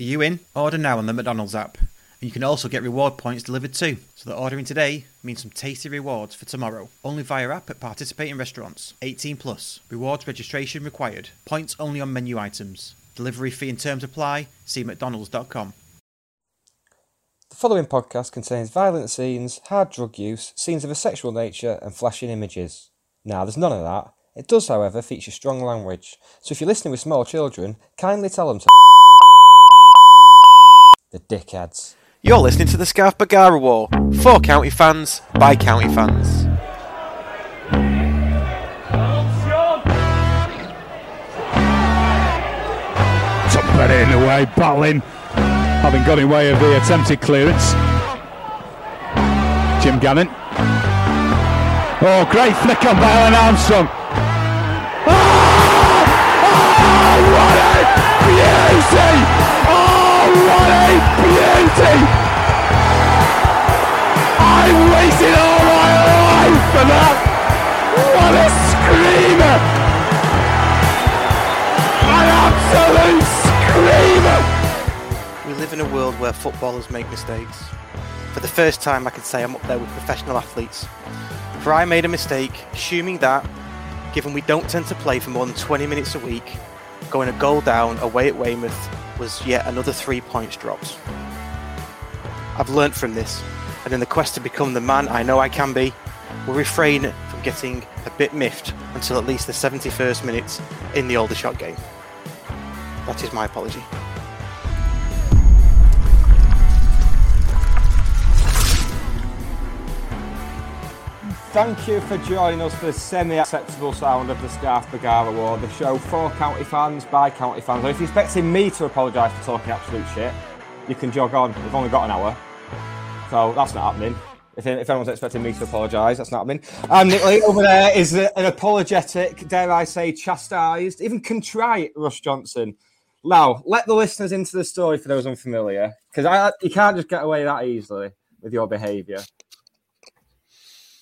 are you in? Order now on the McDonald's app. And you can also get reward points delivered too. So that ordering today means some tasty rewards for tomorrow. Only via app at participating restaurants. 18 plus. Rewards registration required. Points only on menu items. Delivery fee and terms apply. See mcdonalds.com. The following podcast contains violent scenes, hard drug use, scenes of a sexual nature, and flashing images. Now, there's none of that. It does, however, feature strong language. So if you're listening with small children, kindly tell them to the dickheads. You're listening to the Scarf Bagara War. For county fans, by county fans. Somebody in the way, battling, having got in way of the attempted clearance. Jim Gannon. Oh, great flick on by Alan Armstrong. Oh, oh, what a beauty! Oh, what a beauty! I waited all my life for that! What a screamer! An absolute screamer! We live in a world where footballers make mistakes. For the first time, I can say I'm up there with professional athletes. For I made a mistake, assuming that, given we don't tend to play for more than 20 minutes a week, going a goal down away at Weymouth was yet another three points dropped. I've learnt from this, and in the quest to become the man I know I can be, will refrain from getting a bit miffed until at least the 71st minute in the Aldershot game. That is my apology. Thank you for joining us for the semi-acceptable sound of the Scarf Bagara Award, the show for county fans by county fans. If you're expecting me to apologise for talking absolute shit, you can jog on. We've only got an hour, so that's not happening. If, if anyone's expecting me to apologise, that's not happening. And Nick over there is an apologetic, dare I say, chastised, even contrite Russ Johnson. Now, let the listeners into the story for those unfamiliar, because you can't just get away that easily with your behaviour.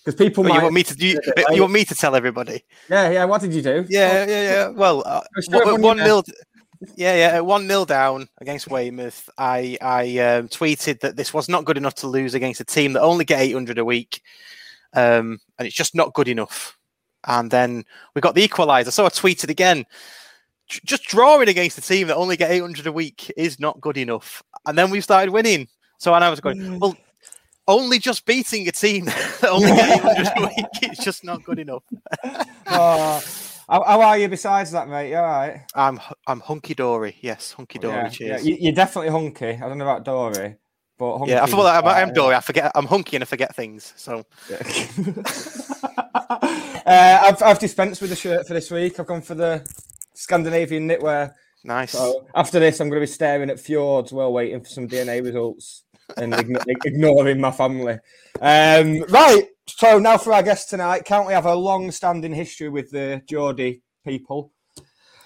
Because people Well, might. you want me to you, you want me to tell everybody? Yeah, yeah. What did you do? Yeah, yeah, yeah. Well, uh, one- on one nil. Yeah, yeah. at One nil down against Weymouth. I I um, tweeted that this was not good enough to lose against a team that only get 800 a week, um, and it's just not good enough. And then we got the equaliser. So I tweeted again. Just drawing against a team that only get 800 a week is not good enough. And then we started winning. So and I was Mm. going, well, only just beating a team that only get 800 a week is just not good enough. Oh, how, how are you besides that, mate? You all right? I'm I'm hunky dory. Yes, hunky dory. yeah, cheers. yeah. You, you're definitely hunky. I don't know about Dory, but hunky Yeah, I thought I'm, I'm Dory. I forget. I'm hunky and I forget things. So uh, I've, I've dispensed with the shirt for this week. I've gone for the Scandinavian knitwear. nice. So after this, I'm going to be staring at fjords while waiting for some DNA results and igno- ignoring my family. Um, right. So now for our guest tonight, can't we have a long-standing history with the Geordie people?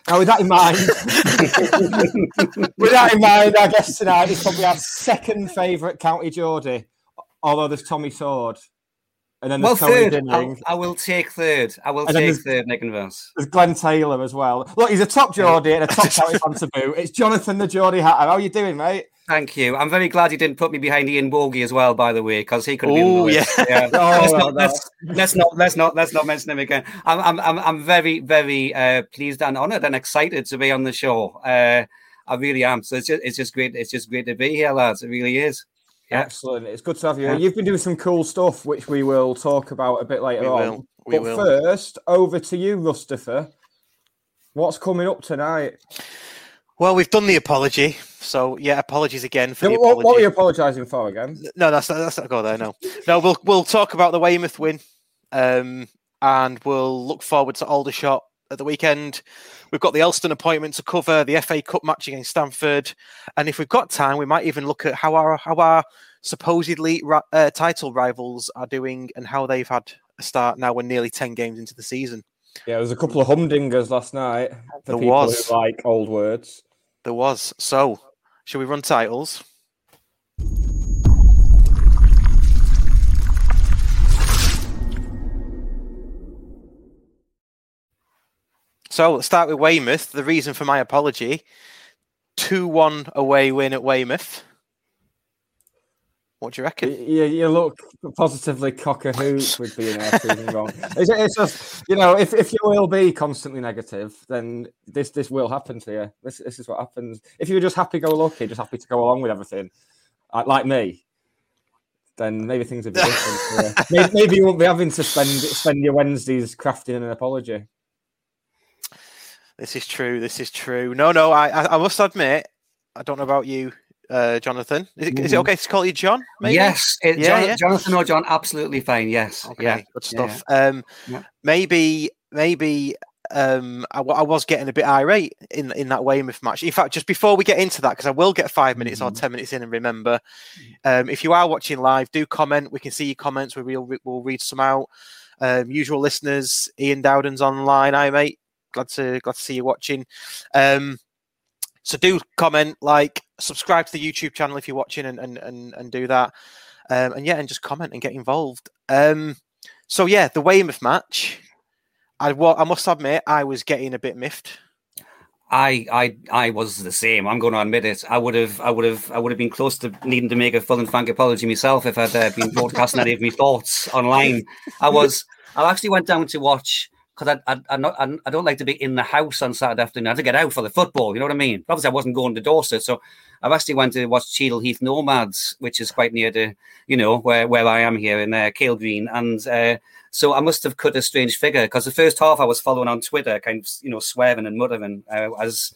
Now, with that in mind, with that in mind, our guest tonight is probably our second favourite county Geordie, although there's Tommy Sword. And then Well, there's Tony third. I'll, I will take third. I will And take third, Nick and. There's Glenn Taylor as well. Look, he's a top Geordie and a top county fan to boot. It's Jonathan the Geordie Hatter. How are you doing, mate? Thank you. I'm very glad you didn't put me behind Ian Bogie as well, by the way, because he could have been. on the Ooh, list. yeah. Oh, let's, no, not, no. let's, let's not let's not let's not mention him again. I'm I'm I'm, I'm very very uh, pleased and honoured and excited to be on the show. Uh, I really am. So it's just it's just great. It's just great to be here, lads. It really is. Yeah. Excellent. It's good to have you. Yeah. You've been doing some cool stuff, which we will talk about a bit later We on. will, we but will. first, over to you, Mustafa. What's coming up tonight? Well, we've done the apology, so yeah, apologies again for the What, apology. what were you apologising for again? No, that's not, that's not go there. No, no. We'll we'll talk about the Weymouth win, um, and we'll look forward to Aldershot at the weekend. We've got the Elstone appointment to cover, the FA Cup match against Stamford, and if we've got time, we might even look at how our how our supposedly uh, title rivals are doing and how they've had a start. Now we're nearly ten games into the season. Yeah, there was a couple of humdingers last night. For There people was. who like old words. There was so. Shall we run titles? So let's start with Weymouth. The reason for my apology: two-one away win at Weymouth. What do you reckon? You, you look positively cock a hoot with being there proving wrong. It's, it's just, you know, if, if you will be constantly negative, then this this will happen to you. This this is what happens. If you're just happy go lucky, just happy to go along with everything, uh, like me, then maybe things would be different. maybe, maybe you won't be having to spend spend your Wednesdays crafting an apology. This is true. This is true. No, no. I, I, I must admit, I don't know about you, uh, Jonathan. Is it, is it Mhm. okay to call you John? Maybe? Yes, it, Yeah, Jon- yeah. Jonathan or John, absolutely fine. Yes, Okay, yeah, good yeah, stuff. Um, Yeah. maybe, maybe um, I, I was getting a bit irate in in that Weymouth match. In fact, just before we get into that, because I will get five minutes or Mhm. ten minutes in and remember. Um, if you are watching live, do comment. We can see your comments. We will we'll read some out. Um, usual listeners, Ian Dowden's online. Hi, mate. Glad to glad to see you watching. Um, so do comment, like, subscribe to the YouTube channel if you're watching, and and and, and do that. Um, and yeah, and just comment and get involved. Um, so yeah, the Weymouth match. I wa- I must admit, I was getting a bit miffed. I, I, I was the same. I'm going to admit it. I would have, I would have, I would have been close to needing to make a full and frank apology myself if I'd uh, been broadcasting any of my thoughts online. I was, I actually went down to watch because I, I, I'm not, I'm, I don't like to be in the house on Saturday afternoon. I had to get out for the football. You know what I mean? Obviously, I wasn't going to Dorset, so I've actually went to watch Cheadle Heath Nomads, which is quite near to, you know, where, where I am here in uh, Cale Green, and uh, so I must have cut a strange figure because the first half I was following on Twitter, kind of, you know, swearing and muttering uh, as,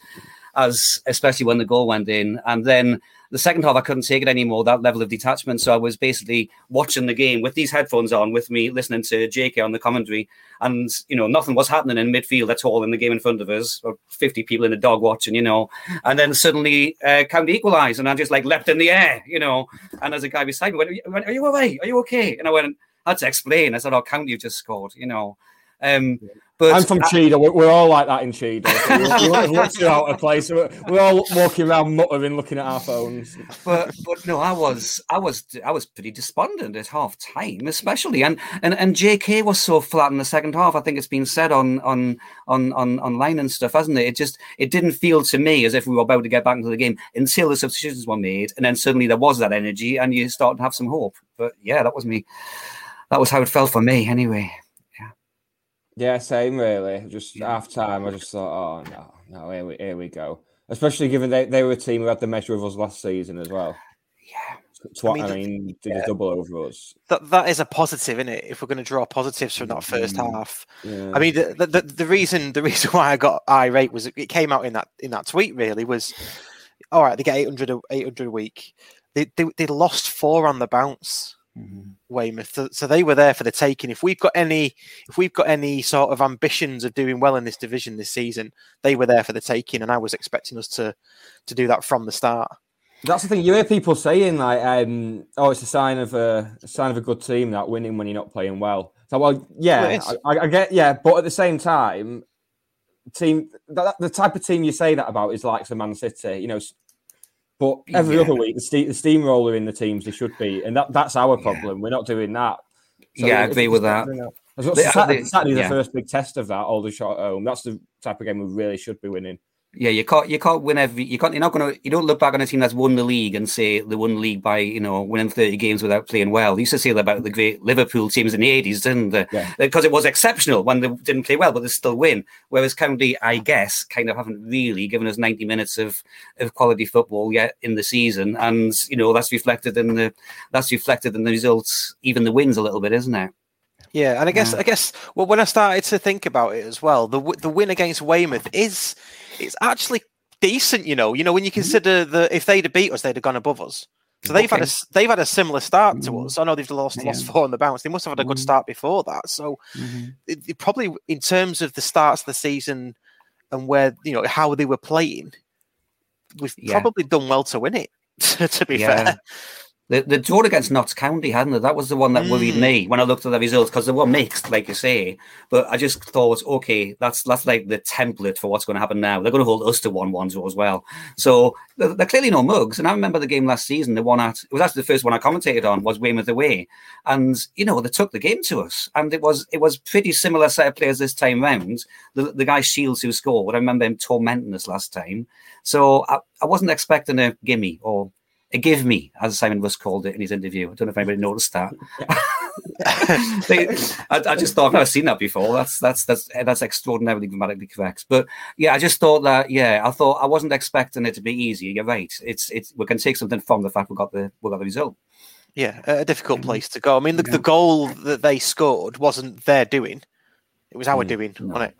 as especially when the goal went in, and then the second half I couldn't take it anymore. That level of detachment, so I was basically watching the game with these headphones on, with me listening to JK on the commentary, and you know, nothing was happening in midfield at all in the game in front of us, or fifty people in the dog watching, you know, and then suddenly uh, County equalised, and I just like leapt in the air, you know, and as a guy beside me went, "Are you- went, "Are you all right? Are you okay?" And I went. I had to explain. I said, "Oh, County have just scored," you know. Um, but I'm from I-. We're, all like that in. So we're, we're, out of place. We're, we're all walking around muttering, looking at our phones. but but no, I was I was I was pretty despondent at half time, especially and and and JK was so flat in the second half. I think it's been said on on on on online and stuff, hasn't it? It just it didn't feel to me as if we were about to get back into the game until the substitutions were made, and then suddenly there was that energy, and you start to have some hope. But yeah, that was me. That was how it felt for me, anyway. Yeah, same really. Just half time, I just thought, oh no, no, here we here we go. Especially given they, they were a team who had the measure of us last season as well. Yeah. What I I mean, mean, did a double over us. That that is a positive, isn't it? If we're going to draw positives from that 1st Mm. half. Yeah. I mean, the, the the reason the reason why I got irate was it came out in that in that tweet. Really was all right. They get 800 a, 800 a week. They, they they lost four on the bounce. Weymouth, so, so they were there for the taking. If we've got any, if we've got any sort of ambitions of doing well in this division this season, they were there for the taking, and I was expecting us to to do that from the start. That's the thing. You hear people saying like, um, "Oh, it's a sign of a, a sign of a good team that winning when you're not playing well." So, well, Well, yeah, it is. I, I get, yeah, but at the same time, team that, the type of team you say that about is like the Man City, you know. S- But every Yeah. other week, the, ste- the steamroller in the teams they should be, and that, that's our problem. We're not doing that. Yeah, I agree with that. doing As uh, Saturday, Saturday's yeah. the first big test of that. All Aldershot at home. That's the type of game we really should be winning. Yeah, you can't you can't win every you can't you're not gonna you don't look back on a team that's won the league and say they won the league by you know winning 30 games without playing well. They used to say that about the great Liverpool teams in the 80s, didn't they? Yeah. Because it was exceptional when they didn't play well, but they still win. Whereas County, I guess, kind of haven't really given us 90 minutes of, of quality football yet in the season. And you know, that's reflected in the that's reflected in the results, even the wins a little bit, isn't it? Yeah, and I guess I guess well, when I started to think about it as well, the the win against Weymouth is it's actually decent. You know, you know when you consider the if they'd have beat us, they'd have gone above us. So they've had a they've had a similar start to us. Mm. I know they've lost lost four on the bounce. They must have had a good mm. start before that. So mm-hmm. it, it probably in terms of the starts of the season and where you know how they were playing, we've Yeah. probably done well to win it. to be Yeah. fair, The, the draw against Notts County, hadn't it? That was the one that worried Mm. me when I looked at the results because they were mixed, like you say. But I just thought, okay, that's that's like the template for what's going to happen now. They're going to hold us to one one draw as well. So they're, they're clearly no mugs. And I remember the game last season, the one at it was actually the first one I commentated on was Weymouth away, and you know they took the game to us, and it was it was pretty similar set of players this time round. The the guy Shields who scored, I remember him tormenting us last time. So I, I wasn't expecting a gimme or a give me, as Simon Rusk called it in his interview. I don't know if anybody noticed that. I, I just thought I've never seen that before. That's that's that's that's extraordinarily grammatically correct. But yeah, I just thought that yeah, I thought I wasn't expecting it to be easy. You're right. It's it's we can take something from the fact we got the we got the result. yeah, a a difficult mm-hmm. place to go. I mean, the, the goal that they scored wasn't their doing; it was our mm, doing on it.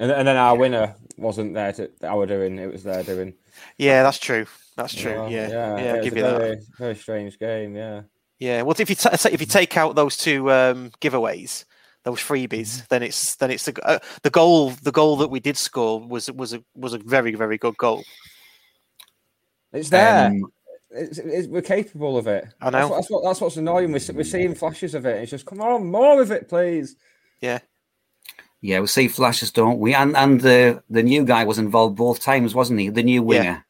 And, and then our winner wasn't there to our doing; it was their doing. Yeah, that's true. That's true. Well, Yeah, yeah, it I'll give a you that. very, Very strange game. Yeah. Yeah. Well, if you ta if you take out those two um, giveaways, those freebies, then it's then it's the uh, the goal. The goal that we did score was was a was a very very good goal. It's there. Um, it's, it's, we're capable of it. I That's know. what, that's, what, that's what's annoying. We're, we're seeing flashes of it. It's just come on, more of it, please. Yeah. Yeah, we see flashes, don't we? And and the the new guy was involved both times, wasn't he? The new winger.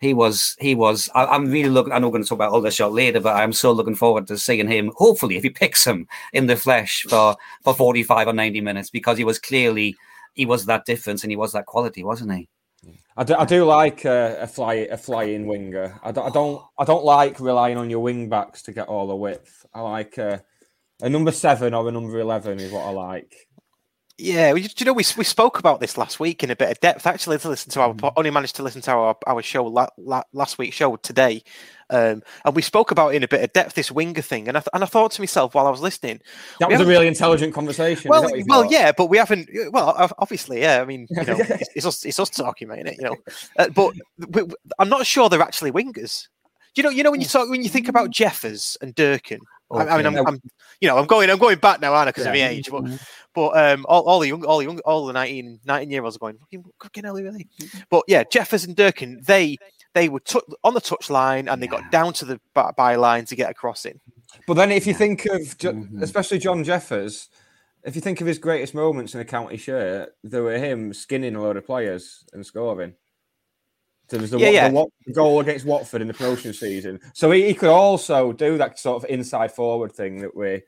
He was. He was. I, I'm really looking. I know we're going to talk about Aldershot later, but I'm so looking forward to seeing him. Hopefully, if he picks him in the flesh for for 45 or 90 minutes, because he was clearly he was that difference and he was that quality, wasn't he? I do, I do like uh, a fly a flying winger. I don't, I don't I don't like relying on your wing backs to get all the width. I like uh, a number seven or a number eleven is what I like. Yeah, we, do you know we we spoke about this last week in a bit of depth. Actually, to listen to our po- only managed to listen to our our show la, la, last week's show today, um, and we spoke about it in a bit of depth this winger thing. And I th- and I thought to myself while I was listening, That was a really intelligent conversation. Well, that what you well, thought? yeah, but we haven't. Well, obviously, yeah. I mean, you know, it's, it's us, it's us talking, mate, innit, You know, uh, but we, I'm not sure they're actually wingers. You know, you know when you talk when you think about Jeffers and Durkin. I, I mean, I'm, I'm, you know, I'm going, I'm going back now, aren't I? Because of Yeah. my age, but, but um, all, all the young, all the young, all the 19, 19 year olds are going, fucking, fucking hell, really. But yeah, Jeffers and Durkin, they they were tou on the touch line and they got down to the by- byline to get across in. But then, if you think of, Jo- Mm-hmm. especially John Jeffers, if you think of his greatest moments in a county shirt, they were him skinning a load of players and scoring. So there was the, Yeah, yeah. the Wat- goal against Watford in the promotion season. So he, he could also do that sort of inside forward thing that we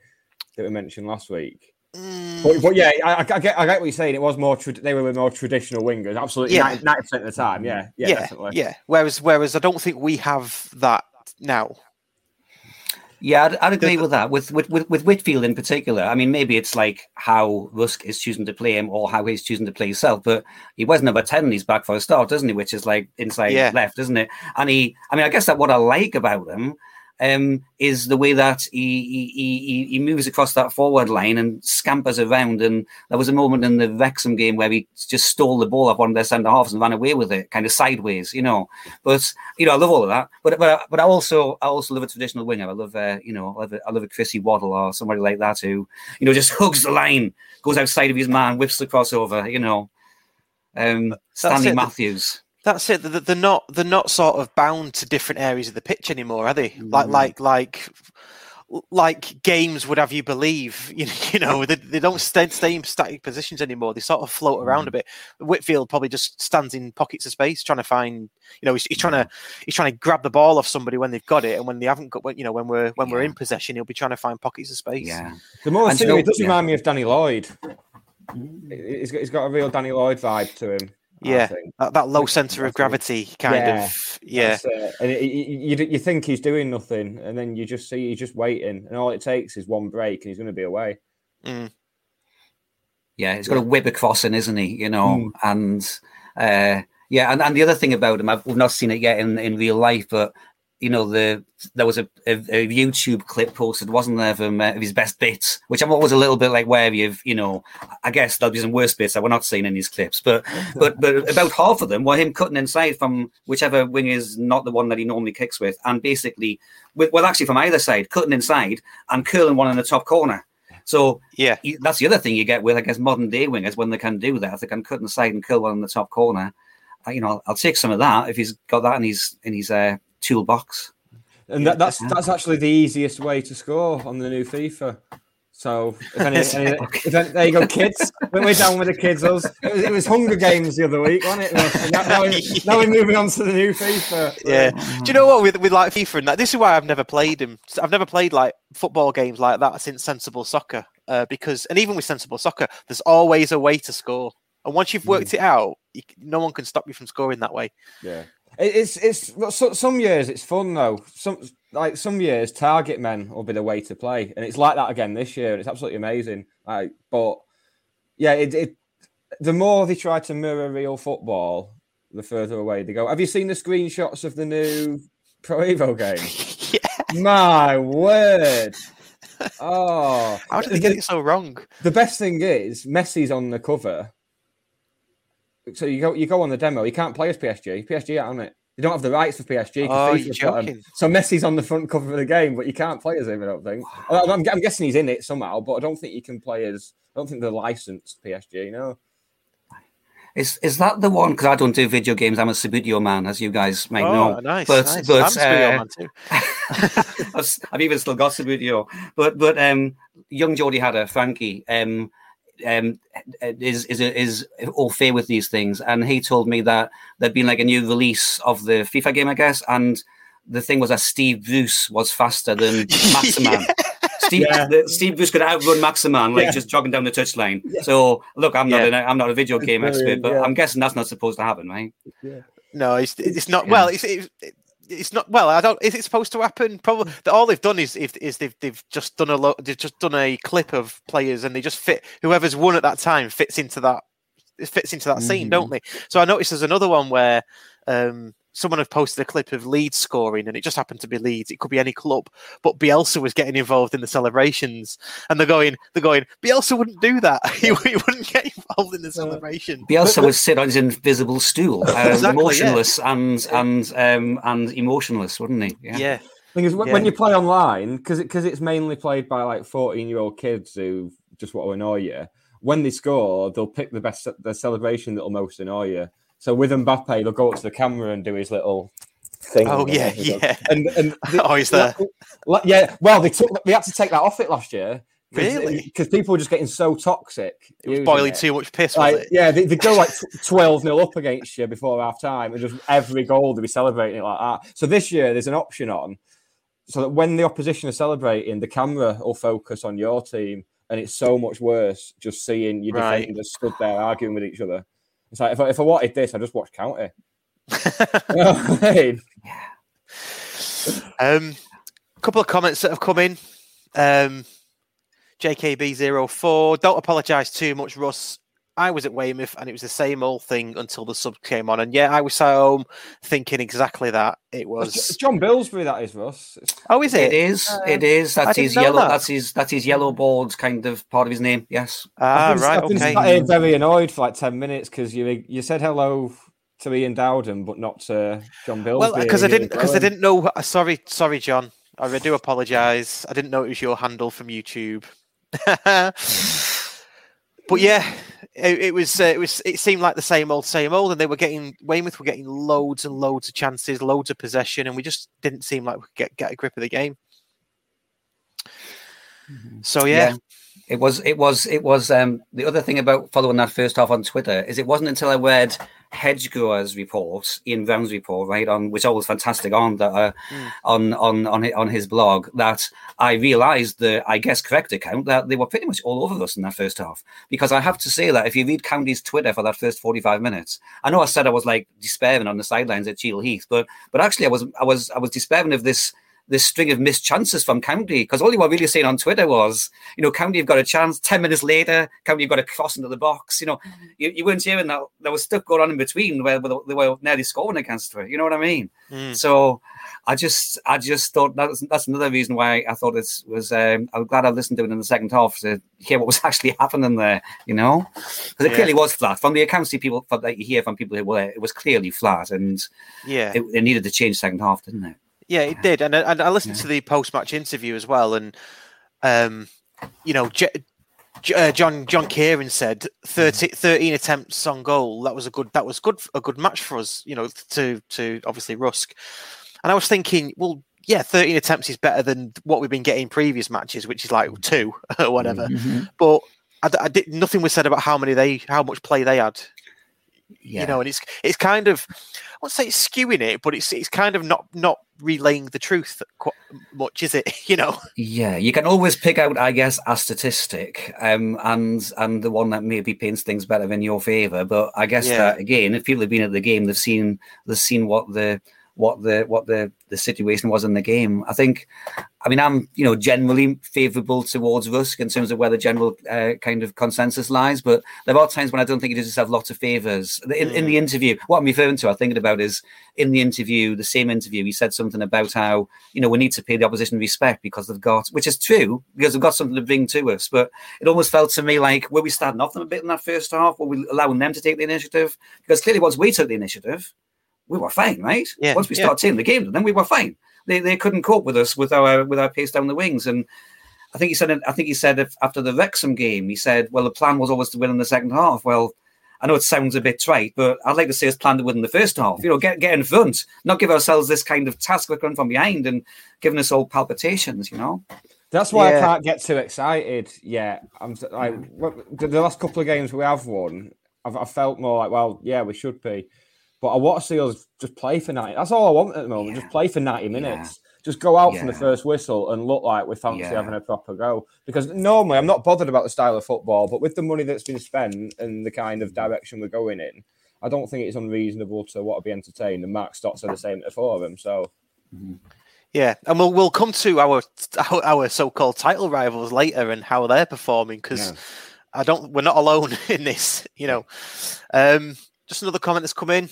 that we mentioned last week. Mm. But, but yeah, I, I get I get what you're saying. It was more trad- they were more traditional wingers. Absolutely, Yeah. ninety percent of the time. Yeah, yeah, yeah, definitely. yeah. Whereas, whereas I don't think we have that now. Yeah, I'd, I'd agree with that. With, with with with Whitfield in particular, I mean, maybe it's like how Rusk is choosing to play him or how he's choosing to play himself. But he was number ten, and he's back for a start, doesn't he? Which is like inside Yeah. left, isn't it? And he, I mean, I guess that what I like about him um, is the way that he, he he he moves across that forward line and scampers around. And there was a moment in the Wrexham game where he just stole the ball off one of their centre halves and ran away with it, kind of sideways, you know. But you know, I love all of that. But but but I also I also love a traditional winger. I love uh, you know I love a, I love a Chrissy Waddle or somebody like that who you know just hugs the line, goes outside of his man, whips the crossover. You know, um, Stanley. Matthews. That's it. They're they're not they're not sort of bound to different areas of the pitch anymore, are they? Like Mm. like like like games would have you believe. You know, you know they, they don't stay, stay in static positions anymore. They sort of float around Mm. a bit. Whitfield probably just stands in pockets of space trying to find. You know, he's, he's trying to he's trying to grab the ball off somebody when they've got it, and when they haven't got, when- you know, when we're when we're in possession, he'll be trying to find pockets of space. Yeah, The more I see him, it does yeah. remind me of Danny Lloyd. He's got, he's got a real Danny Lloyd vibe to him. I Yeah, that, that low centre of gravity kind Yeah, of. Yeah, That's it. And it, you, you, you think he's doing nothing, and then you just see he's just waiting, and all it takes is one break, and he's going to be away. Mm. Yeah, he's got a whip across in, isn't he? You know, Mm. and uh, yeah, and, and the other thing about him, I've we've not seen it yet in, in real life, but you know, the there was a, a, a YouTube clip posted, wasn't there, of, him, uh, of his best bits, which I'm always a little bit like wary of. You You know, I guess there'll be some worse bits that we're not seeing in these clips, but but but about half of them were him cutting inside from whichever wing is not the one that he normally kicks with, and basically, with, well, actually from either side, cutting inside and curling one in the top corner. So yeah, that's the other thing you get with, I guess, modern day wingers when they can do that. They can cut inside and curl one in the top corner. Uh, you know, I'll take some of that if he's got that in his in his uh, toolbox. And that, that's that's actually the easiest way to score on the new FIFA. So if any, any, if any- there you go, kids. We're we're down with the kids. Us. It was, it was Hunger Games the other week, wasn't it? Now, now, we- now we're moving on to the new FIFA. yeah. Do you know what with with like FIFA and that? This is why I've never played him. I've never played like football games like that since Sensible Soccer. Uh, because and even with Sensible Soccer, there's always a way to score. And once you've worked it out, you, no one can stop you from scoring that way. Yeah, it's it's so, some years it's fun though. Some like some years target men will be the way to play, and it's like that again this year, and it's absolutely amazing. Like, but yeah, it, it the more they try to mirror real football, the further away they go. Have you seen the screenshots of the new Pro Evo game? yeah. My word! Oh, How did they get it so wrong? the best thing is Messi's on the cover. So you go you go on the demo. You can't play as PSG. PSG aren't it? They don't have the rights for PSG. Oh, FIFA's you're joking. So Messi's on the front cover of the game, but you can't play as him. I don't think. I- I'm, I'm guessing he's in it somehow, but I don't think you can play as. I don't think they're licensed PSG. No. Is is that the one? Because I don't do video games. I'm a Subbuteo man, as you guys might Oh, know. nice, But nice. but I'm a uh, man too. I've even still got Subbuteo. But but um, young Geordie Hatter, Frankie, um, um, is is is all fair with these things, and he told me that there'd been like a new release of the FIFA game, I guess, and the thing was that Steve Bruce was faster than Maximin. Steve, Yeah. the, Steve Bruce could outrun Maximin, like Yeah. just jogging down the touchline. So, look, I'm not, Yeah. an, I'm not a video game expert, but yeah. I'm guessing that's not supposed to happen, right? No, it's it's not. Well, it's it, it's not. Well, I don't. Is it supposed to happen? Probably. All they've done is is, is they've they've just done a lo- they've just done a clip of players and they just fit whoever's won at that time fits into that it fits into that scene, mm. don't they? So I noticed there's another one where um, someone had posted a clip of Leeds scoring, and it just happened to be Leeds. It could be any club, but Bielsa was getting involved in the celebrations, and they're going, they're going. Bielsa wouldn't do that. he, he wouldn't get involved in the celebration. Bielsa would sit on his invisible stool, uh, Exactly, yeah. motionless and and um, and emotionless, wouldn't he? Yeah. Thing is, when Yeah. when you play online, because because it's mainly played by like fourteen year old kids who just want to annoy you. When they score, they'll pick the best the celebration that'll most annoy you. So with Mbappe, they'll go up to the camera and do his little thing. Oh, yeah, yeah. And and Oh, he's there. Yeah, well, they took they had to take that off it last year. Really? Uh, because people were just getting so toxic. It was boiling it. too much piss, Like, it? yeah, they, they go like 12 0 up against you before half time, and just every goal they'll be celebrating it like that. So this year, there's an option on so that when the opposition are celebrating, the camera will focus on your team, and it's so much worse just seeing your Right. defenders stood there arguing with each other. It's like if I, if I wanted this, I just watch County. You know I mean? Um, a couple of comments that have come in. Um, JKB04, don't apologise too much, Russ. I was at Weymouth and it was the same old thing until the sub came on. And yeah, I was at home thinking exactly that. It It's was. John Billsbury, that is Russ. It's- Oh, is It It is. It is. That's his yellow. that. That's his. That's his yellow board kind of part of his name. Yes. Ah, I've been, right. I've Okay. sat very annoyed for like 10 minutes because you you said hello to Ian Dowden, but not to John Billsbury. Well, because I didn't, because I didn't know. Sorry, sorry, John. I do apologise. I didn't know it was your handle from YouTube. but yeah, it, it was. Uh, it was. It seemed like the same old, same old, and they were getting Weymouth were getting loads and loads of chances, loads of possession, and we just didn't seem like we could get get a grip of the game. So yeah, It was, it was, it was. Um, the other thing about following that first half on Twitter is it wasn't until I read Hedgegrower's report, Ian Brown's report, right on which always fantastic on that uh, mm. on on on on his blog, that I realised the I guess correct account that they were pretty much all over us in that first half. Because I have to say that if you read County's Twitter for that first forty five minutes, I know I said I was like despairing on the sidelines at Cheadle Heath, but but actually I was I was I was despairing of this this string of missed chances from County because all you were really saying on Twitter was, you know, County have got a chance. Ten minutes later, County have got a cross into the box. You know, mm-hmm. you, you weren't hearing that there was stuff going on in between where they were nearly scoring against her. You know what I mean? Mm. So I just, I just thought that's that's another reason why I thought it was. Um, I'm glad I listened to it in the second half to hear what was actually happening there. You know, because it yeah. clearly was flat from the accounts people that you hear from people who were. It was clearly flat, and yeah, it, it needed to change second half, didn't it? Yeah, it did, and and I listened yeah. to the post match interview as well, and um, you know, J- J- uh, John John Kieran said 30, mm. 13 attempts on goal. That was a good that was good a good match for us. You know, to to obviously Rusk, and I was thinking, well, yeah, 13 attempts is better than what we've been getting previous matches, which is like two or whatever. Mm-hmm. But I, I, did nothing was said about how many they how much play they had yeah. you know, and it's it's kind of I won't say it's skewing it, but it's it's kind of not not relaying the truth quite much, is it? You know. Yeah, you can always pick out, I guess, a statistic, um, and and the one that maybe paints things better in your favour. But I guess yeah. that again, if people have been at the game, they've seen they've seen what the what the what the the situation was in the game. I think, I mean, I'm you know generally favourable towards Rusk in terms of where the general uh, kind of consensus lies, but there are times when I don't think he does have lots of favours. In, in the mm. interview, what I'm referring to, I'm thinking about is in the interview, the same interview, he said something about how you know we need to pay the opposition respect because they've got, which is true because they've got something to bring to us. But it almost felt to me like were we starting off them a bit in that first half? Were we allowing them to take the initiative? Because clearly, once we took the initiative we were fine, right? Yeah, Once we started taking the game, then we were fine. They, they couldn't cope with us with our with our pace down the wings. And I think he said I think he said if, after the Wrexham game, he said, well, the plan was always to win in the second half. Well, I know it sounds a bit trite, but I'd like to say it's planned to win in the first half. You know, get get in front, not give ourselves this kind of task of run from behind and giving us all palpitations. You know. That's why yeah. I can't get too excited yet. I'm like the last couple of games we have won. I've, I've felt more like, well, yeah, we should be. But I want to see us just play for 90. That's all I want at the moment. Yeah. Just play for 90 minutes. Yeah. Just go out yeah. from the first whistle and look like we fancy having a proper go. Because normally I'm not bothered about the style of football, but with the money that's been spent and the kind of direction we're going in, I don't think it's unreasonable to want to be entertained. And Mark Stotts are the same for him. So. Mm-hmm. Yeah, and we'll we'll come to our our, our so-called title rivals later and how they're performing because yeah. I don't we're not alone in this, you know. Um, just another comment that's come in.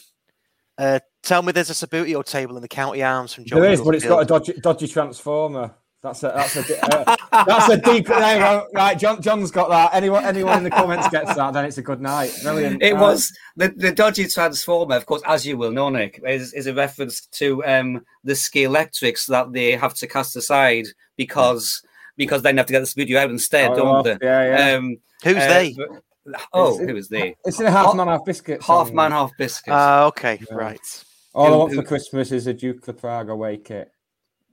Uh, tell me there's a Subbuteo table in the County Arms from John. There is, but it's got a dodgy, dodgy transformer. That's a that's a uh, that's a deep name. Right, John John's got that. Anyone anyone in the comments gets that, then it's a good night. Brilliant. It was the, the dodgy transformer, of course, as you will know, Nick, is, is a reference to um, the Scalextrics that they have to cast aside because because they have to get the studio out instead, oh, don't they? Yeah, yeah. Um, Who's uh, they? Oh, who was there? It's in a half man, half biscuit. Half man, half biscuit. Ah, uh, okay, yeah. right. All who, I want who, for Christmas is a Dukla Prague away kit.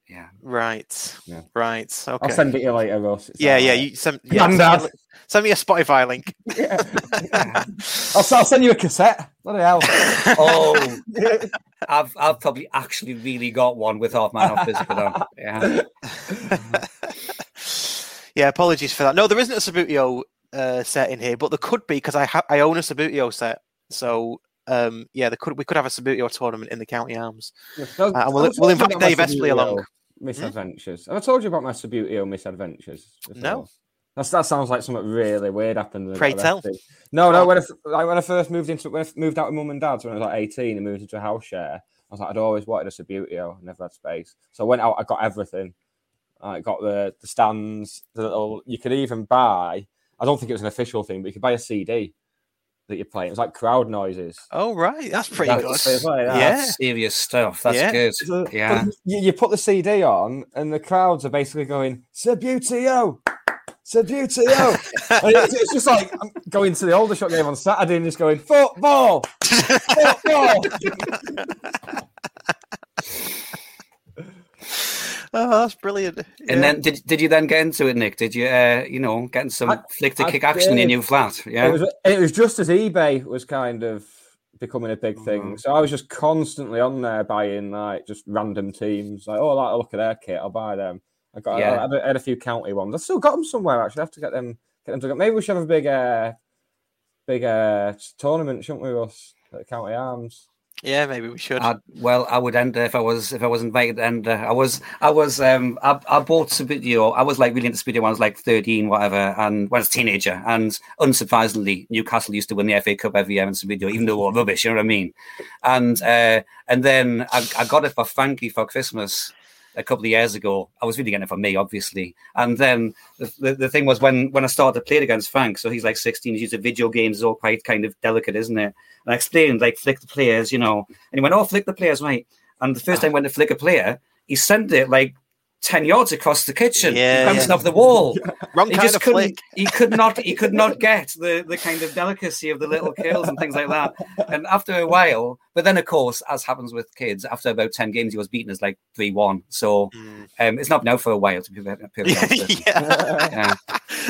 Yeah. Right. Yeah. Right. Okay. I'll send it you later, Ross. yeah, yeah. You send, yeah, send, me, send me a Spotify link. yeah. I'll, I'll, send you a cassette. Bloody hell. oh, I've I've probably actually really got one with half man half biscuit on. Yeah. yeah. Apologies for that. No, there isn't a Subbuteo uh, set in here, but there could be because I ha- I own a Subbuteo set. So um, yeah, there could we could have a Subbuteo tournament in the County Arms, uh, and we'll, we'll invite Dave Espley along. Misadventures. Hmm? Have I told you about my Subbuteo misadventures? No. That's, that sounds like something really weird happened. Pray tell. No, no. When I, like, when I first moved into when I moved out with mum and dad's when I was like eighteen and moved into a house share, I was like I'd always wanted a Subbuteo, never had space. So I went out, I got everything. I got the the stands, the little. You could even buy I don't think it was an official thing, but you could buy a CD that you're playing. It was like crowd noises. Oh right, that's pretty that's, good. Like that. Yeah, that's serious stuff. That's yeah. good. So, yeah, you, you, put the CD on, and the crowds are basically going Subbuteo. Subbuteo. it's, it's just like I'm going to the Aldershot game on Saturday and just going football, football. Oh, that's brilliant. And then did did you then get into it, Nick? Did you uh, you know getting some I- flick to I kick action in your new flat? Yeah. It was it was just as eBay was kind of becoming a big thing. Mm-hmm. So I was just constantly on there buying like just random teams. Like, oh, I like the look at their kit. I'll buy them. I got Yeah. I, had a, I had a few county ones. I still got them somewhere. Actually, I have to get them. Get them to Maybe we should have a big uh, big uh, tournament, shouldn't we, Russ? At the County Arms. Yeah, maybe we should. I'd, well, I would enter if I was if I was invited to enter. I was I was um I, I bought Subbuteo. I was like really into Subbuteo when I was like thirteen, whatever, and when I was a teenager. And unsurprisingly, Newcastle used to win the FA Cup every year in Subbuteo, even though they were rubbish. You know what I mean? And uh, and then I, I got it for Frankie for Christmas a couple of years ago. I was really getting it for me, obviously. And then the, the, the thing was when when I started playing against Frank, so he's like 16, he's used to video games, is all quite kind of delicate, isn't it? And I explained like flick the players, you know. And he went, Oh, flick the players, right. And the first ah. time I went to flick a player, he sent it like 10 yards across the kitchen, Yeah, bouncing yeah. off the wall. Wrong He kind just of couldn't. flick. He could not. He could not get the the kind of delicacy of the little kills and things like that. And after a while, but then of course, as happens with kids, after about ten games, he was beaten as like three one. So um, it's not now for a while to be perfectly honest. yeah. Yeah.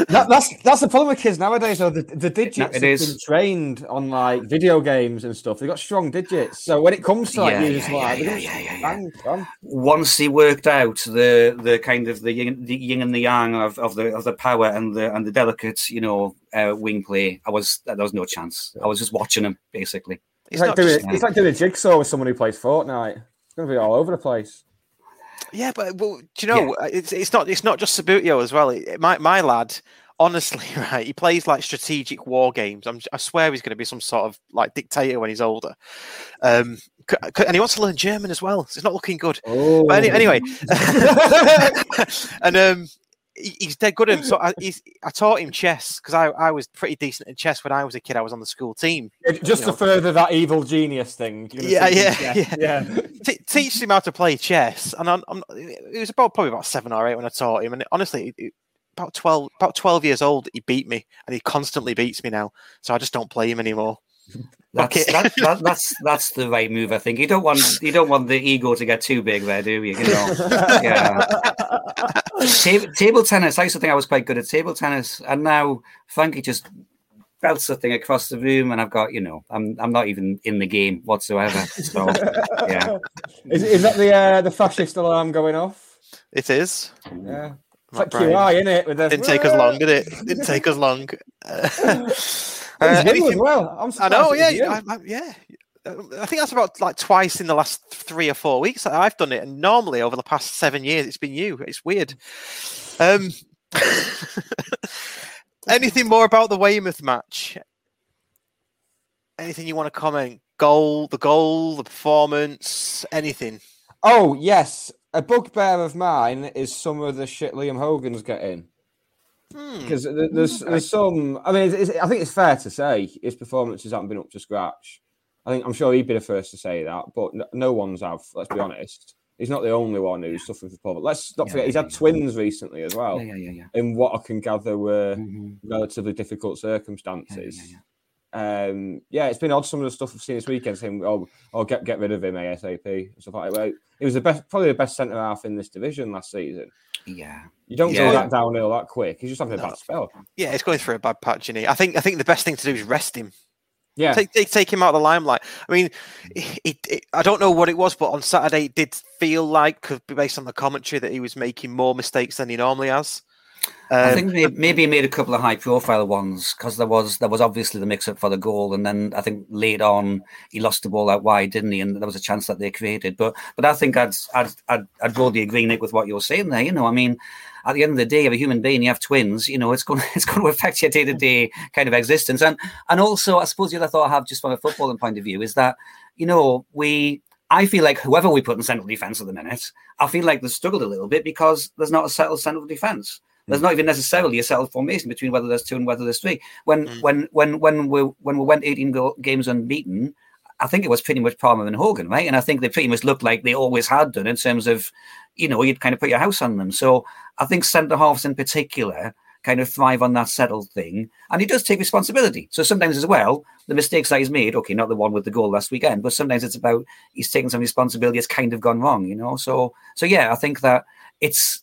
That, that's that's the problem with kids nowadays. Though the, the digits it have is. been trained on like video games and stuff. They've got strong digits. So when it comes to like Yeah, using yeah, like, yeah, yeah, yeah, yeah, bang, bang. Once he worked out the the kind of the yin, the yin and the yang of, of the of the power and the and the delicate, you know, uh, wing play, I was there was no chance. I was just watching him basically. It's, It's like doing, it's like doing a jigsaw with someone who plays Fortnite. It's going to be all over the place. yeah, but well, do you know uh, it's it's not it's not just Subbuteo as well. It- my my lad, honestly, right, he plays like strategic war games. I'm, I swear he's going to be some sort of like dictator when he's older. Um, and he wants to learn German as well. So it's not looking good. Oh, But any, anyway, and um, he- he's dead good at him. So I, he's, I taught him chess because I, I was pretty decent at chess when I was a kid. I was on the school team. just to know. further that evil genius thing. you're Yeah, yeah, yeah. T- teach him how to play chess, and I'm, I'm, it was about probably about seven or eight when I taught him. And honestly, it- about twelve, about twelve years old, he beat me, and he constantly beats me now. So I just don't play him anymore. That's Okay. that, that, that's that's the right move. I think you don't want you don't want the ego to get too big there, do you? You know, yeah. table, table tennis. I used to think I was quite good at table tennis, and now Frankie just belts the thing across the room, and I've got you know, I'm I'm not even in the game whatsoever. So yeah, Is, is that the uh, the fascist alarm going off? It is. Yeah. It's Right, like QI, isn't it? With the, Didn't take us long, did it? Didn't take us long. Uh, anything- well. I'm I know, yeah. I, I, yeah. I think that's about like twice in the last three or four weeks that I've done it, and normally over the past seven years, it's been you. It's weird. Um, anything more about the Weymouth match? Anything you want to comment? Goal, the goal, the performance, anything? Oh yes, a bugbear of mine is some of the shit Liam Hogan's getting. Hmm. Because there's there's some. I mean, it's, I think it's fair to say his performances haven't been up to scratch. I think I'm sure he'd be the first to say that, but no, no one's have. Let's be honest. He's not the only one who's suffering from poverty. Let's not Yeah, forget he's had yeah. twins recently as well. yeah, yeah, yeah. In what I can gather were Mhm. relatively difficult Yeah, circumstances. yeah, yeah. Um, yeah, it's been odd. Some of the stuff I've seen this weekend, saying, "Oh, oh, get get rid of him ASAP," and stuff like that. Well, he was the best, probably the best centre half in this division last season. Yeah. You don't Yeah. go that downhill that quick. He's just having a bad spell. Yeah, he's going through a bad patch, is I think I think the best thing to do is rest him. Yeah, Take, take take him out of the limelight. I mean, it, it, I don't know what it was, but on Saturday it did feel like, 'cause based on the commentary, that he was making more mistakes than he normally has. I Um, think may- maybe he made a couple of high profile ones because there was there was obviously the mix up for the goal, and then I think late on he lost the ball out wide, didn't he? And there was a chance that they created. But but I think I'd I'd I'd, I'd broadly agree, Nick, with what you're saying there. You know, I mean, at the end of the day, you're a human being, you have twins. You know, it's going it's going to affect your day to day kind of existence. And and also, I suppose the other thought I have just from a footballing point of view is that you know we. I feel like whoever we put in central defence at the minute, I feel like they've struggled a little bit because there's not a settled central defence. There's not even necessarily a settled formation between whether there's two and whether there's three. When Mm. when when when we when we went 18 go- games unbeaten, I think it was pretty much Palmer and Hogan, right? And I think they pretty much looked like they always had done in terms of, you know, you'd kind of put your house on them. So I think centre halves in particular kind of thrive on that settled thing, and he does take responsibility. So sometimes as well, the mistakes that he's made, okay, not the one with the goal last weekend, but sometimes it's about he's taking some responsibility. It's kind of gone wrong, you know. So so yeah, I think that it's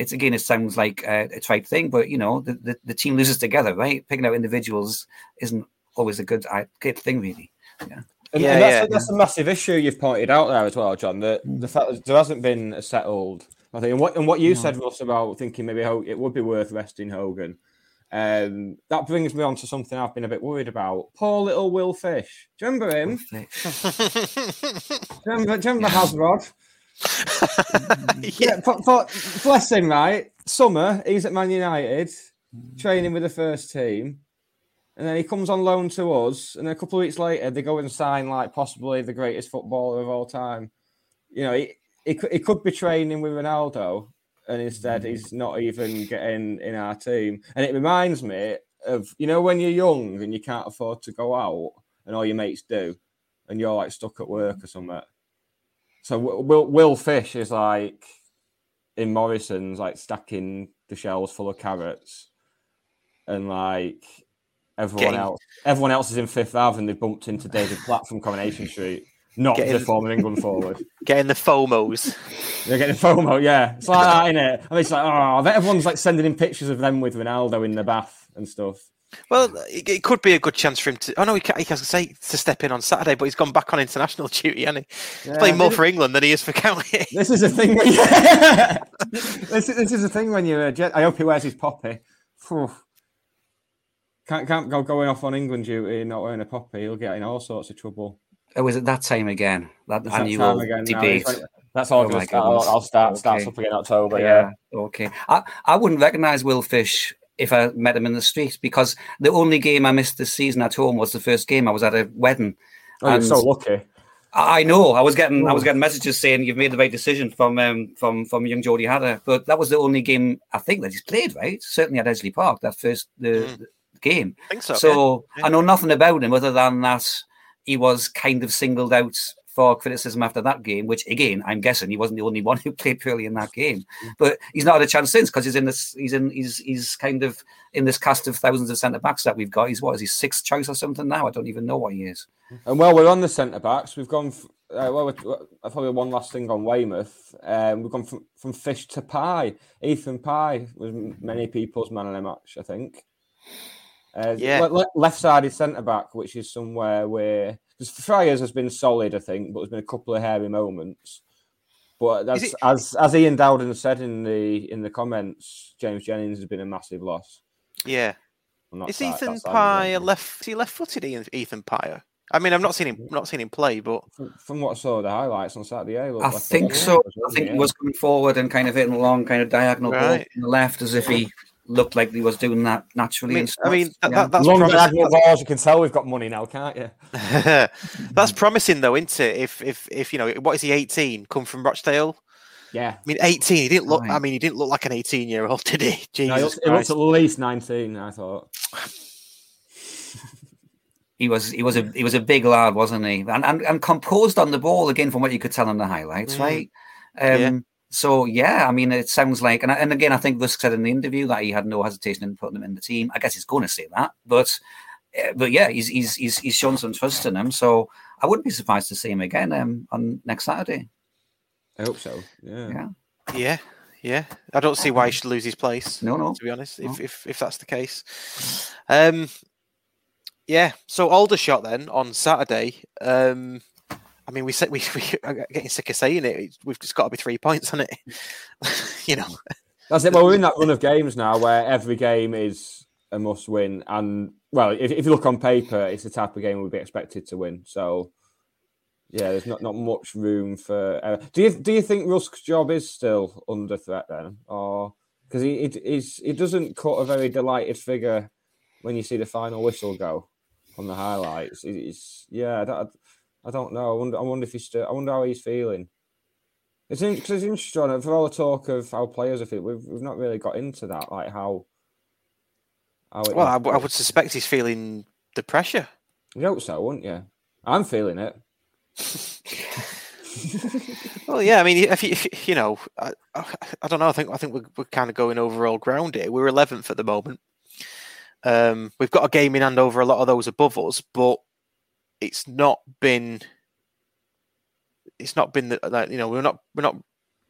it's again it sounds like a, a trite thing, but you know the, the, the team loses together, right? Picking out individuals isn't always a good uh, good thing, really. Yeah. And, Yeah, and that's, yeah. that's a massive issue you've pointed out there as well, John. The the fact that there hasn't been a settled. I think, and what and what you said, Russ, about thinking maybe Ho- it would be worth resting Hogan. Um, that brings me on to something I've been a bit worried about. Poor little Will Fish. Do you remember him? Do you remember, do you remember Hasrod? Yeah, for, for, bless him, right? Summer, he's at Man United, training with the first team. And then he comes on loan to us, and a couple of weeks later, they go and sign like possibly the greatest footballer of all time. You know, he, he, he could be training with Ronaldo, and instead he's not even getting in our team. And it reminds me of you know when you're young and you can't afford to go out, and all your mates do, and you're like stuck at work or something. So Will Will Fish is like in Morrison's, like stacking the shelves full of carrots, and like everyone Getting- else, everyone else is in Fifth Ave, and they bumped into David Platt from Coronation Street, not Getting- the former England forward. Getting the FOMOs. They're getting FOMO, yeah. It's like that, innit? I mean, it's like, oh, I bet everyone's like sending in pictures of them with Ronaldo in the bath and stuff. Well, it, it could be a good chance for him to. Oh no, he can't, he can say to step in on Saturday, but he's gone back on international duty, and he? He's Yeah, playing more for England than he is for county. This is the thing. When this, is, this is the thing when you're a jet. I hope he wears his poppy. Phew. Can't can't go going off on England duty and not wearing a poppy. He'll get in all sorts of trouble. Oh, was it that time again? That It's that annual time again debate. It's- That's all Oh going to start. I'll, goodness. I'll start starts up again in October. Yeah. yeah. Okay. I, I wouldn't recognise Will Fish if I met him in the street because the only game I missed this season at home was the first game. I was at a wedding. Oh, you're And- so lucky. I I know. I was getting I was getting messages saying you've made the right decision from um, from from young Geordie Hatter, but that was the only game I think that he's played. Right, certainly at Edgeley Park that first the, the game. I think so. So yeah. I know nothing about him other than that he was kind of singled out for criticism after that game, which again I'm guessing he wasn't the only one who played poorly in that game. But he's not had a chance since because he's in this he's in he's he's kind of in this cast of thousands of centre backs that we've got. He's what is he sixth choice or something now? I don't even know what he is. And while we're on the centre backs, we've gone. F- uh, well, we're, uh, probably one last thing on Weymouth. Um, we've gone from, from fish to pie. Ethan Pye was many people's man of the match, I think. Uh, Yeah. le- le- left-sided centre back, which is somewhere where because Friars has been solid, I think, but there's been a couple of hairy moments. But that's it- as as Ian Dowden said in the in the comments. James Jennings has been a massive loss. yeah. on that Is side- Ethan that side of Pye left? Is he left-footed? Ian- Ethan Pye. I mean, I've not seen him. Mm. Not seen him play, but From, from what I saw the highlights on Saturday, yeah, he looked I like think so. back, I think he? he was coming forward and kind of hitting along, kind of diagonal ball Right. from the left, as if he looked like he was doing that naturally. I mean, and stuff. I mean that, that, that's Long promising. diagonal balls, you can tell we've got money now, can't you? that's promising, though, isn't it? If if if you know, what is he? Eighteen? Come from Rochdale? Yeah. I mean, eighteen. He didn't look. I mean, he didn't look like an eighteen-year-old, did he? Jesus No, he, looks, he looks at least 19, I thought. he was he was a he was a big lad, wasn't he? And and, and composed on the ball again, from what you could tell in the highlights, Mm. right? Um, Yeah. So yeah, I mean, it sounds like, and, and again, I think Rusk said in the interview that he had no hesitation in putting him in the team. I guess he's going to say that, but uh, but yeah, he's he's he's he's shown some trust in him. So I wouldn't be surprised to see him again um, on next Saturday. I hope so. Yeah. Yeah. Yeah, yeah. I don't see why he should lose his place. No, no. To be honest, if No. if, if that's the case. Um, yeah. So Aldershot then on Saturday. Um, I mean, we said we we are getting sick of saying it. We've just got to be three points on it. you know. That's it. Well, we're in that run of games now where every game is a must win. And, well, if, if you look on paper, it's the type of game we'd be expected to win. So, yeah, there's not, not much room for. Uh, do you do you think Rusk's job is still under threat then? Or because he, he's, he doesn't cut a very delighted figure when you see the final whistle go on the highlights. It- It's, yeah, don't, I don't know. I wonder, I wonder if he's still, I wonder how he's feeling. It's, in, 'cause it's interesting for all the talk of how players are feeling. We've, we've not really got into that, like how. how it Well, I, would suspect he's feeling the pressure. You hope so, wouldn't you? I'm feeling it. Well, yeah. I mean, if you, if, you know, I, I, I don't know. I think I think we're, we're kind of going over all ground here. We're eleventh at the moment. Um, we've got a game in hand over a lot of those above us, but it's not been. It's not been that like, you know we're not we're not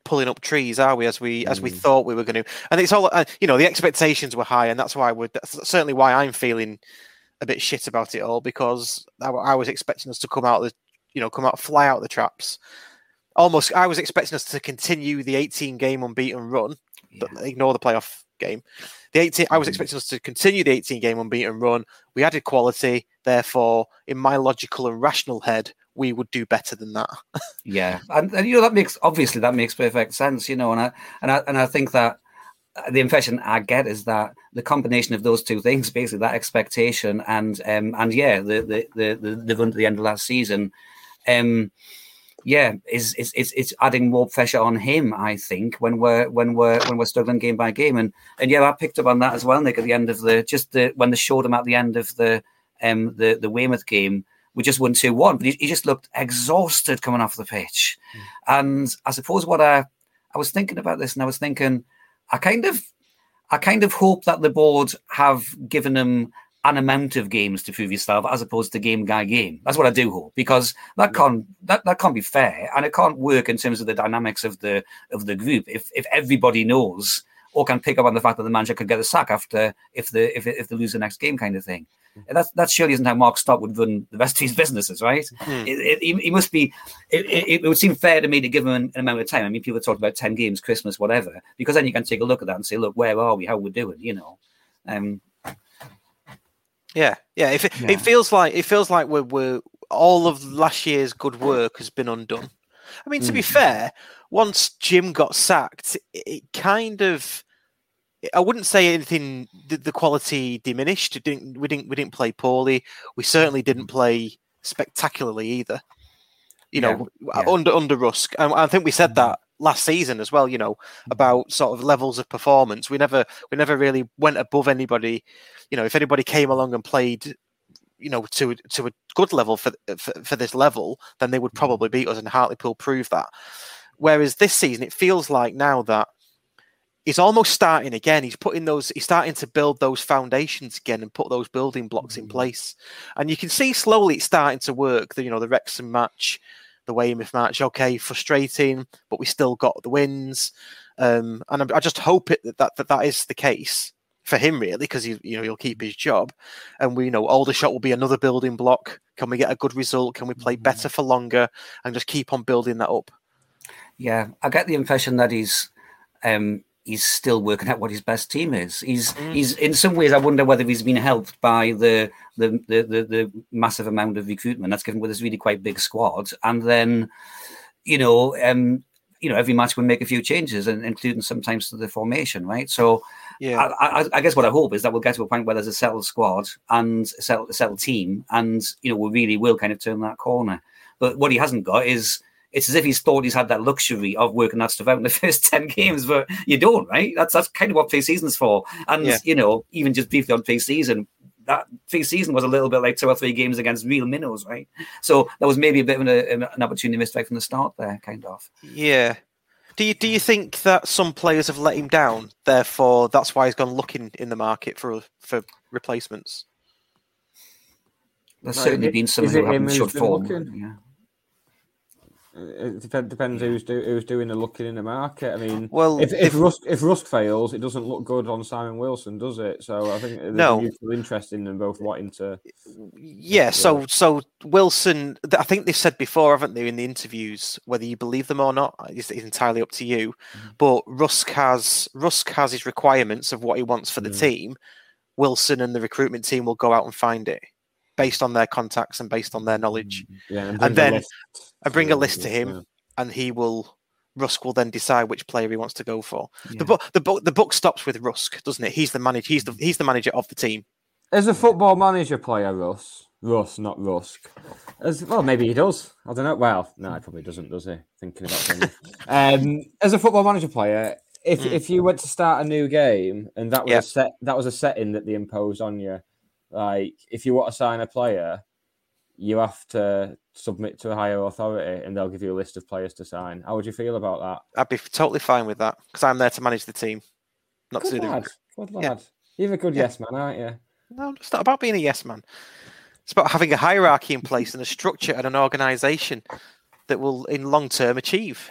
pulling up trees, are we? As we as we thought we were going to, and it's all uh, you know. The expectations were high, and that's why we're that's certainly why I'm feeling a bit shit about it all because I, I was expecting us to come out the you know come out fly out the traps. Almost, I was expecting us to continue the 18 game unbeaten run, but ignore the playoff game. The 18, I was expecting us to continue the 18 game unbeaten run. We added quality, therefore, in my logical and rational head, we would do better than that. Yeah, and, and you know that makes obviously that makes perfect sense. You know, and I and I and I think that uh, the impression I get is that the combination of those two things, basically that expectation and um and yeah, the the the the, the run to the end of last season, um yeah, is is it's it's adding more pressure on him. I think when we're when we're when we're struggling game by game, and and yeah, I picked up on that as well, Nick. At the end of the just the when they showed him at the end of the um the the Weymouth game, we just won two one, but he, he just looked exhausted coming off the pitch. And I suppose what I I was thinking about this, and I was thinking, I kind of I kind of hope that the board have given him an amount of games to prove yourself as opposed to game guy game. That's what I do hope because that can't that, that can't be fair and it can't work in terms of the dynamics of the of the group if if everybody knows or can pick up on the fact that the manager could get a sack after if the if if they lose the next game kind of thing. And that's that surely isn't how Mark Stott would run the rest of his businesses, right? It, it, he, he must be. It, it, it would seem fair to me to give him an, an amount of time. I mean, people talk about ten games, Christmas, whatever, because then you can take a look at that and say, look, where are we? How are we're doing? You know. Um, Yeah, yeah. If it, Yeah. it feels like it feels like we're, we're all of last year's good work has been undone. I mean, to be fair, once Jim got sacked, it, it kind of. I wouldn't say anything. The, quality diminished. It didn't. We didn't. We didn't play poorly. We certainly didn't mm. play spectacularly either. You know, Yeah, yeah. under under Rusk, and I think we said mm-hmm. that last season as well. You know, mm-hmm. about sort of levels of performance. We never we never really went above anybody. You know, if anybody came along and played, you know, to to a good level for for, for this level, then they would mm-hmm. probably beat us, and Hartlepool proved that. Whereas this season, it feels like now that he's almost starting again. He's putting those, he's starting to build those foundations again and put those building blocks in place. And you can see slowly it's starting to work. The you know the Wrexham match, the Weymouth match. Okay, frustrating, but we still got the wins. Um, and I, I just hope it that, that that that is the case for him really because he you know he'll keep his job and we you know Aldershot will be another building block can we get a good result can we play better for longer and just keep on building that up Yeah, I get the impression that he's um he's still working out what his best team is. He's he's in some ways I wonder whether he's been helped by the the, the the the massive amount of recruitment that's given with this really quite big squad. And then, you know, um you know, every match we make a few changes, and including sometimes to the formation, right? So, Yeah. I, I, I guess what I hope is that we'll get to a point where there's a settled squad and a settled, a settled team, and you know, we really will kind of turn that corner. But what he hasn't got is it's as if he's thought he's had that luxury of working that stuff out in the first 10 games, but you don't, right? That's that's kind of what pre-season's for. And Yeah. you know, even just briefly on pre-season, that pre-season was a little bit like two or three games against real minnows, right? So that was maybe a bit of an, an opportunity missed right from the start there, kind of. Yeah. Do you do you think that some players have let him down? Therefore, that's why he's gone looking in the market for for replacements. There's Right, certainly is been some who haven't who's showed form. looking? Yeah. It depends, who's do, who's doing the looking in the market. I mean, Well, if, if if- Rusk if Rusk fails, it doesn't look good on Simon Wilson, does it? So I think there's No. mutual interest in them both wanting to. Yeah. So so Wilson, I think they've said before, haven't they, in the interviews, whether you believe them or not, is, entirely up to you. Mm-hmm. But Rusk has Rusk has his requirements of what he wants for the mm. team. Wilson and the recruitment team will go out and find it based on their contacts and based on their knowledge. Yeah, and, And then- I bring a list to him, yeah. and he will Rusk will then decide which player he wants to go for. Yeah. The book the book the book stops with Rusk, doesn't it? He's the manager. He's the he's the manager of the team. As a football manager player, Russ, Russ, not Rusk. As well, maybe he does. I don't know. Well, no, he probably doesn't, does he? Thinking about things. um, as a football manager player, if if you went to start a new game and that was Yeah. a set, that was a setting that they imposed on you, like if you want to sign a player, you have to submit to a higher authority, and they'll give you a list of players to sign. How would you feel about that? I'd be totally fine with that because I'm there to manage the team, not to Good do the. lad, Yeah. You're a good Yeah. yes man, aren't you? No, it's not about being a yes man. It's about having a hierarchy in place and a structure and an organisation that will, in long term, achieve.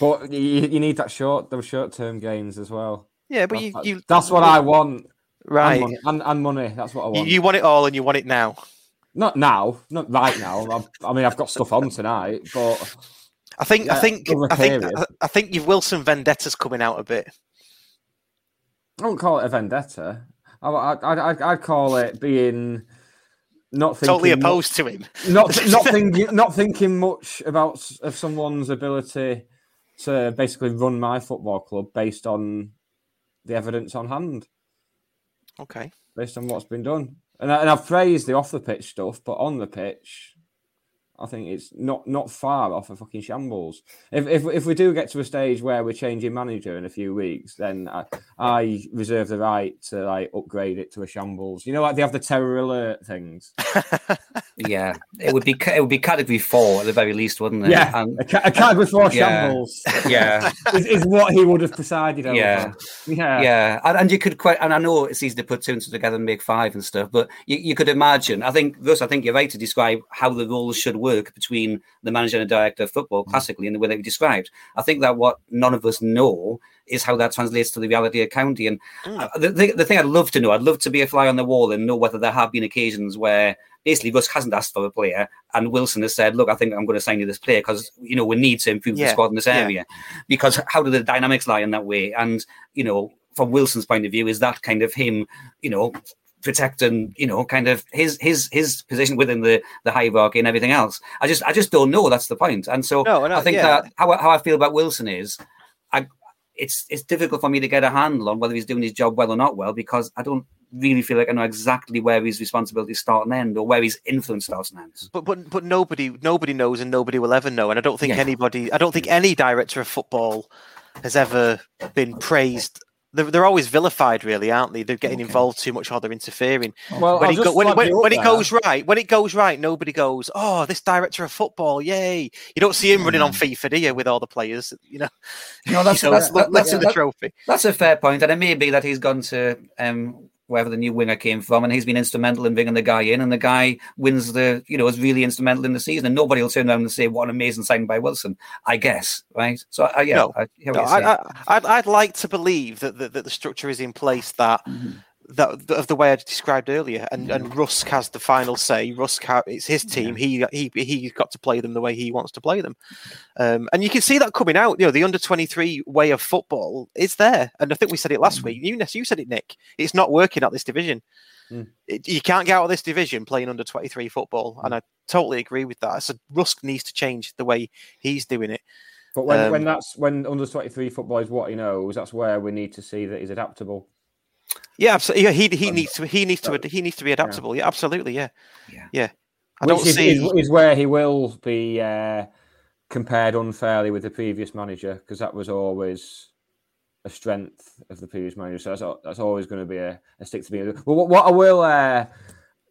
But you, you need that short, those short term gains as well. Yeah, but That's, you, you that's what I want. Right. And money, and, and money. That's what I want. you want it all, and you want it now. Not now, not right now. I've, I mean, I've got stuff on tonight, but I think. I think. I think. I, I think you've Wilson vendettas coming out a bit. I don't call it a vendetta. I, I, I'd, I'd call it being not thinking Totally mu- opposed to him. not not thinking not thinking much about of someone's ability to basically run my football club based on the evidence on hand, Okay. based on what's been done. And, I, and I've praised the off the pitch stuff, but on the pitch, I think it's not not far off a fucking shambles. If, if if we do get to a stage where we're changing manager in a few weeks, then I, I reserve the right to like upgrade it to a shambles. You know, like they have the terror alert things. Yeah, it would be it would be category four at the very least, wouldn't it? Yeah, and a, ca- a category four Yeah. shambles yeah, is, is what he would have presided over. Yeah. yeah, yeah, and, and you could quite, and I know it's easy to put two and two together and make five and stuff, but you, you could imagine. I think Russ, I think you're right to describe how the roles should work between the manager and the director of football, classically in the way that you described. I think that what none of us know is how that translates to the reality of county. And uh, the, the, the thing I'd love to know, I'd love to be a fly on the wall and know whether there have been occasions where basically Russ hasn't asked for a player and Wilson has said, "Look, I think I'm going to sign you this player because you know we need to improve the squad in this yeah. area." Because how do the dynamics lie in that way? And you know, from Wilson's point of view, is that kind of him, you know, protecting, you know, kind of his his his position within the the hierarchy and everything else. I just I just don't know. That's the point. And so No, no, I think yeah. that how I- how I feel about Wilson is, I it's it's difficult for me to get a handle on whether he's doing his job well or not well because I don't really feel like I know exactly where his responsibilities start and end or where his influence starts and ends. But but but nobody nobody knows, and nobody will ever know. And I don't think Yeah. anybody. I don't think mm. any director of football has ever been praised. They're, they're always vilified, really, aren't they? They're getting involved too much or they're interfering. Well, when it, go, when, when, when it goes right, when it goes right, nobody goes, "Oh, this director of football, yay!" You don't see him running on FIFA, do you, with all the players? You know, No, that's so that's, let's, let's that's, see the that- trophy. that's a fair point, and it may be that he's gone to um, wherever the new winger came from, and he's been instrumental in bringing the guy in, and the guy wins the, you know, is really instrumental in the season, and nobody will turn around and say what an amazing signing by Wilson, I guess, right? So, uh, yeah, No, I, no, I, I, I'd, I'd like to believe that, that, that the structure is in place that that of the way I described earlier, and, and Rusk has the final say. Rusk, ha- it's his team. He he he got to play them the way he wants to play them, um, and you can see that coming out. You know, the under twenty three way of football is there, and I think we said it last week. You you said it, Nick. It's not working at this division. Mm. It, you can't get out of this division playing under twenty three football, and I totally agree with that. So Rusk needs to change the way he's doing it. But when, Um, when that's when under twenty three football is what he knows, that's where we need to see that he's adaptable. Yeah, absolutely. Yeah, he he Um, needs to he needs to he needs to be adaptable. Yeah, absolutely. Yeah, Yeah. yeah. I Which don't is, see. is, is where he will be uh, compared unfairly with the previous manager because that was always a strength of the previous manager. So that's, that's always going to be a, a stick to be. Well, what, what I will uh,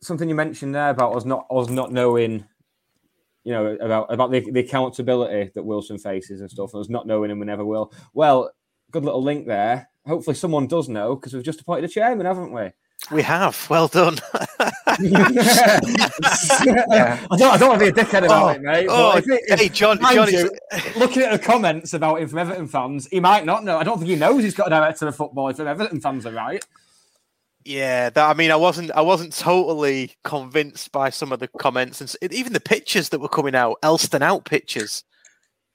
something you mentioned there about us not us not knowing, you know, about about the, the accountability that Wilson faces and stuff, and us not knowing and we never will. Well, good little link there. Hopefully, someone does know because we've just appointed a chairman, haven't we? we have well done. I don't. I don't want to be a dickhead about Oh, it, mate. oh, but if it- if- hey, John- John you, looking at the comments about him from Everton fans, he might not know. I don't think he knows he's got a director of football. If Everton fans are right, yeah, that, I mean, I wasn't I wasn't totally convinced by some of the comments and even the pictures that were coming out, Elstone out pictures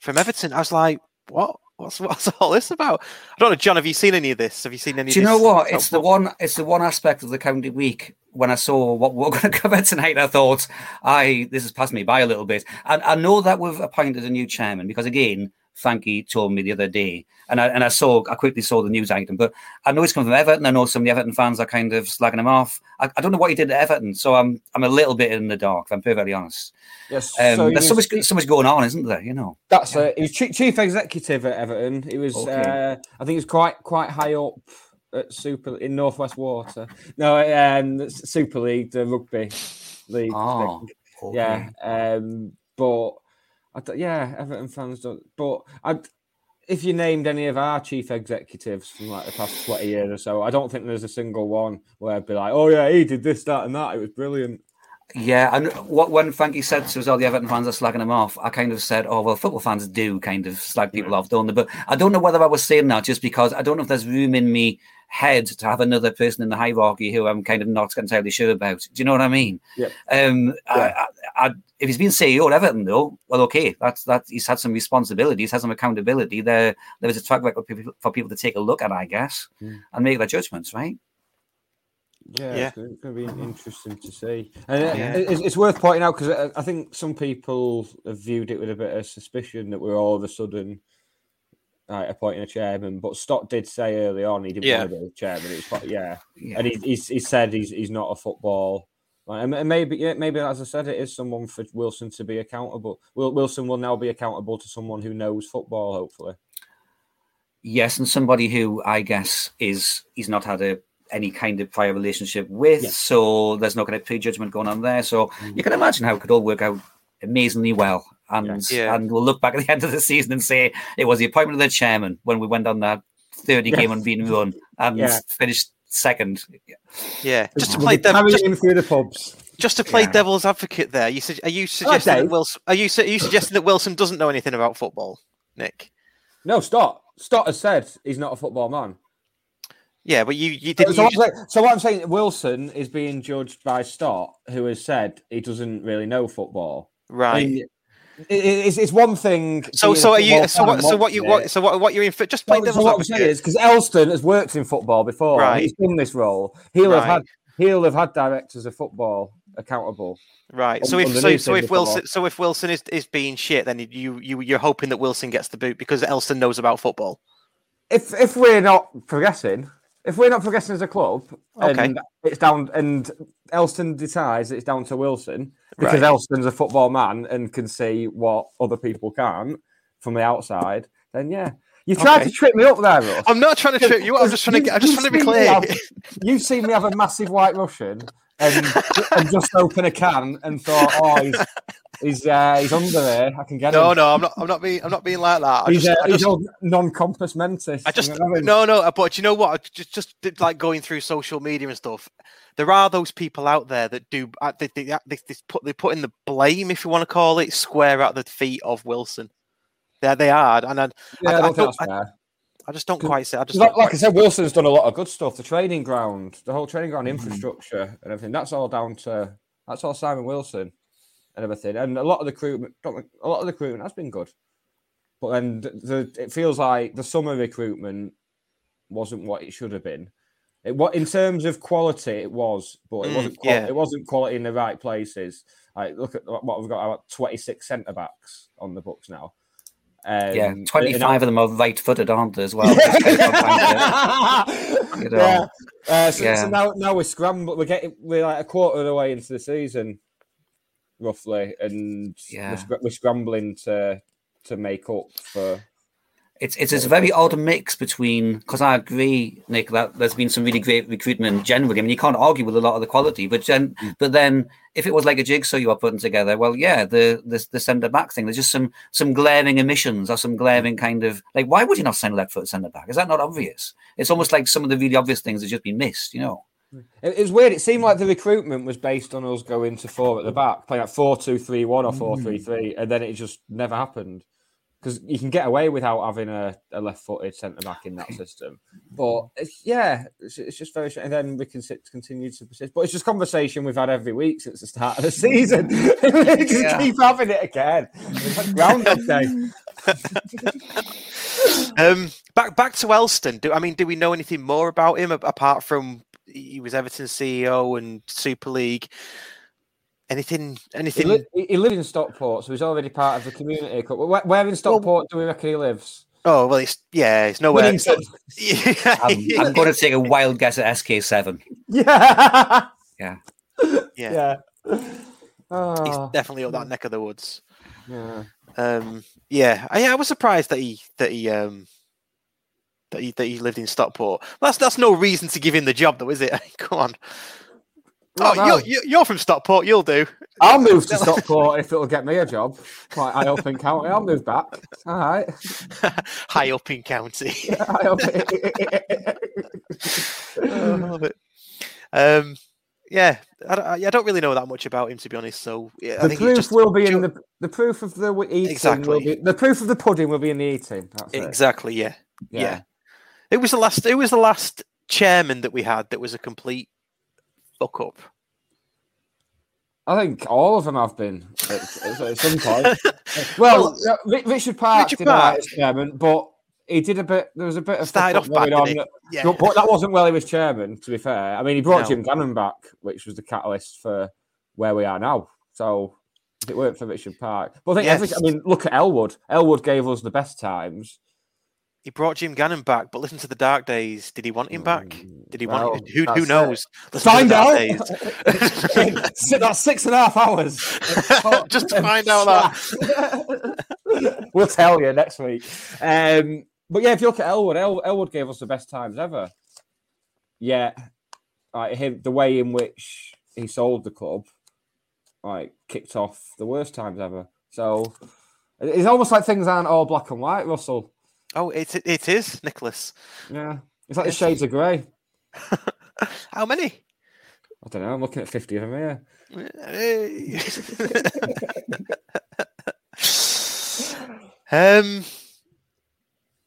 from Everton. I was like, what? What's what's all this about? I don't know, John. Have you seen any of this? Have you seen any? Of this? Do you know what? It's oh. the far? one. It's the one aspect of the county week when I saw what we're going to cover tonight. I thought, I this has passed me by a little bit, and I know that we've appointed a new chairman because again, Frankie told me the other day, and I and I saw I quickly saw the news item, but I know it's come from Everton. I know some of the Everton fans are kind of slagging him off. I, I don't know what he did at Everton, so I'm I'm a little bit in the dark. If I'm perfectly honest. yes. Um, so he there's so much so much going on, isn't there? You know. that's uh, he was chief, chief executive at Everton. He was. Okay. Uh, I think he was quite quite high up at Super in Northwest Water. No, um, Super League, the rugby league. Oh, thing. Yeah, um, but yeah, Everton fans don't. But I, if you named any of our chief executives from like the past twenty years or so, I don't think there's a single one where I'd be like, oh yeah, he did this, that, and that. It was brilliant. Yeah, and what when Frankie said to us, all the Everton fans are slagging him off, I kind of said, "Oh well, football fans do kind of slag people off, don't they?" But I don't know whether I was saying that just because I don't know if there's room in me head to have another person in the hierarchy who I'm kind of not entirely sure about. Do you know what I mean? Yeah. Um, I, I, I, if he's been CEO at Everton, though, well, okay, that's that. He's had some responsibilities, has some accountability. There, there is a track record for people, for people to take a look at, I guess, and make their judgments, right? Yeah, Yeah. it's going to be interesting to see. And uh, Yeah. it's, it's worth pointing out because I think some people have viewed it with a bit of suspicion that we're all of a sudden like, appointing a chairman. But Stott did say early on he didn't Yeah. want to be a chairman. It was quite, yeah. Yeah. and he, he's, he said he's he's not a football. like, And and maybe, yeah, maybe as I said, it is someone for Wilson to be accountable. Wil- Wilson will now be accountable to someone who knows football, hopefully. Yes, and somebody who I guess is he's not had a any kind of prior relationship with, Yeah. so there's no kind of prejudgment going on there. So mm. you can imagine how it could all work out amazingly well. And Yeah. and we'll look back at the end of the season and say it was the appointment of the chairman when we went on that 30 game unbeaten run and Yeah. finished second. Yeah, just to play be just, him through the pubs. just to play Yeah. devil's advocate there. You su- are you oh, suggesting that Wilson? Are you su- are you suggesting that Wilson doesn't know anything about football, Nick? No, Stott. Stott has said he's not a football man. Yeah, but you you didn't. so, you what I'm saying, so what I'm saying, Wilson is being judged by Stott, who has said he doesn't really know football. I right. mean, it- it's, it's one thing. So so are you? So what? So what you? What? So what? What you're in for? Just play So- so what I'm saying is because Elstone has worked in football before, Right. he's done this role. He'll have had he'll have had directors of football accountable. Right. So if so, so if. Wilson so if Wilson is, is being shit, then you you you're hoping that Wilson gets the boot because Elstone knows about football. If if we're not progressing, if we're not progressing as a club, Okay. it's down, and Elstone decides it's down to Wilson because Right. Elstone's a football man and can see what other people can't from the outside, then yeah, you tried Okay. to trip me up there, Russ. I'm not trying to trip you. up, I'm just trying to. get- I'm just trying to be clear. have- You've seen me have a massive white Russian and, and just open a can and thought, oh, he's he's, uh, he's under there. I can get No, him. no, no, I'm not. I'm not being. I'm not being like that. I he's, just, uh, I he's just, all non-compos mentis. I just You know I mean? no, no. But you know what? I Just, just did, like going through social media and stuff. There are those people out there that do. uh, They, they, they, they put they put in the blame, if you want to call it, square at the feet of Wilson. There they are, and I, Yeah, I, I, I, don't think don't, that's I. I just don't quite say. I just Like, like I said, Wilson's done a lot of good stuff. The training ground, the whole training ground Mm-hmm. infrastructure and everything. That's all down to that's all Simon Wilson and everything. And a lot of the recruitment, a lot of the recruitment has been good. But then the, the it feels like the summer recruitment wasn't what it should have been. It what in terms of quality, it was, but it Mm, wasn't. Qual- yeah. It wasn't quality in the right places. Like look at what we've got. About twenty six centre backs on the books now. Um, Yeah, and- 25 of them are right footed, aren't they, as well? It's kind of compounded. You know. yeah. Uh, so, Yeah. so now, now we're scrambling. We're getting we're like a quarter of the way into the season, roughly, and Yeah. we're, we're scrambling to to make up for. It's it's this very odd mix between because I agree, Nick, that there's been some really great recruitment generally. I mean, you can't argue with a lot of the quality, but then but then if it was like a jigsaw you are putting together, well, yeah, the the, the centre back thing. There's just some some glaring omissions or some glaring kind of like why would you not send left foot centre back? Is that not obvious? It's almost like some of the really obvious things have just been missed. You know. It, was weird. It seemed like the recruitment was based on us going to four at the back, playing like four two three one or four three three, and then it just never happened. Because you can get away without having a, a left-footed centre back in that system, but it's, yeah, it's, it's just very. And then we can sit, continue to persist, but it's just conversation we've had every week since the start of the season. we just Yeah. keep having it again. It's like Groundhog Day. Um, back back to Elstone. Do I mean? Do we know anything more about him apart from he was Everton's CEO and Super League? Anything? He, Anything? li- he he lives in Stockport, so he's already part of the community. club. Where, where in Stockport do we reckon he lives? oh well, it's yeah, it's nowhere. I'm, I'm going to take a wild guess at SK7. Yeah. Yeah. yeah. Yeah. He's Oh, definitely up that neck of the woods. yeah. Um, yeah, I, yeah, I was surprised that he that he um that he that he lived in Stockport. Well, that's that's no reason to give him the job, though, is it? Come on. Oh, No, no. you're, you're- you're from Stockport. You'll do. I'll move to Stockport if it'll get me a job. Like I open county, I'll move back. All right. High up in county. I hope- Oh, I love it. Um, yeah, I don't, I don't really know that much about him to be honest. So yeah, I The think proof just- will be in the the proof of the eating. Exactly. Will be, the proof of the pudding will be in the eating. That's it. exactly. Yeah. Yeah. yeah, It was the last. It was the last chairman that we had that was a complete fuck up. I think all of them have been at, at- some point. well, Ri- Richard Park Richard Park. chairman, but he did a bit. There was a bit of Started off on. that- Yeah. but, that wasn't while he was chairman. To be fair, I mean, he brought No. Jim Gannon back, which was the catalyst for where we are now. So if it worked for Richard Park, but I think every, I mean, look at Elwood. Elwood gave us the best times. He brought Jim Gannon back, but listen to the dark days. Did he want him back? Did he want? Him? Who, who knows? Find out. That's six and a half hours. Just to find out that. we'll tell you next week. Um, but yeah, if you look at Elwood, El- Elwood gave us the best times ever. Yeah, like him, the way in which he sold the club, like kicked off the worst times ever. So it's almost like things aren't all black and white, Russell. Oh, it it is Nicholas. Yeah, it's like the shades of grey. How many? I don't know. I'm looking at fifty of them here. Hey. um,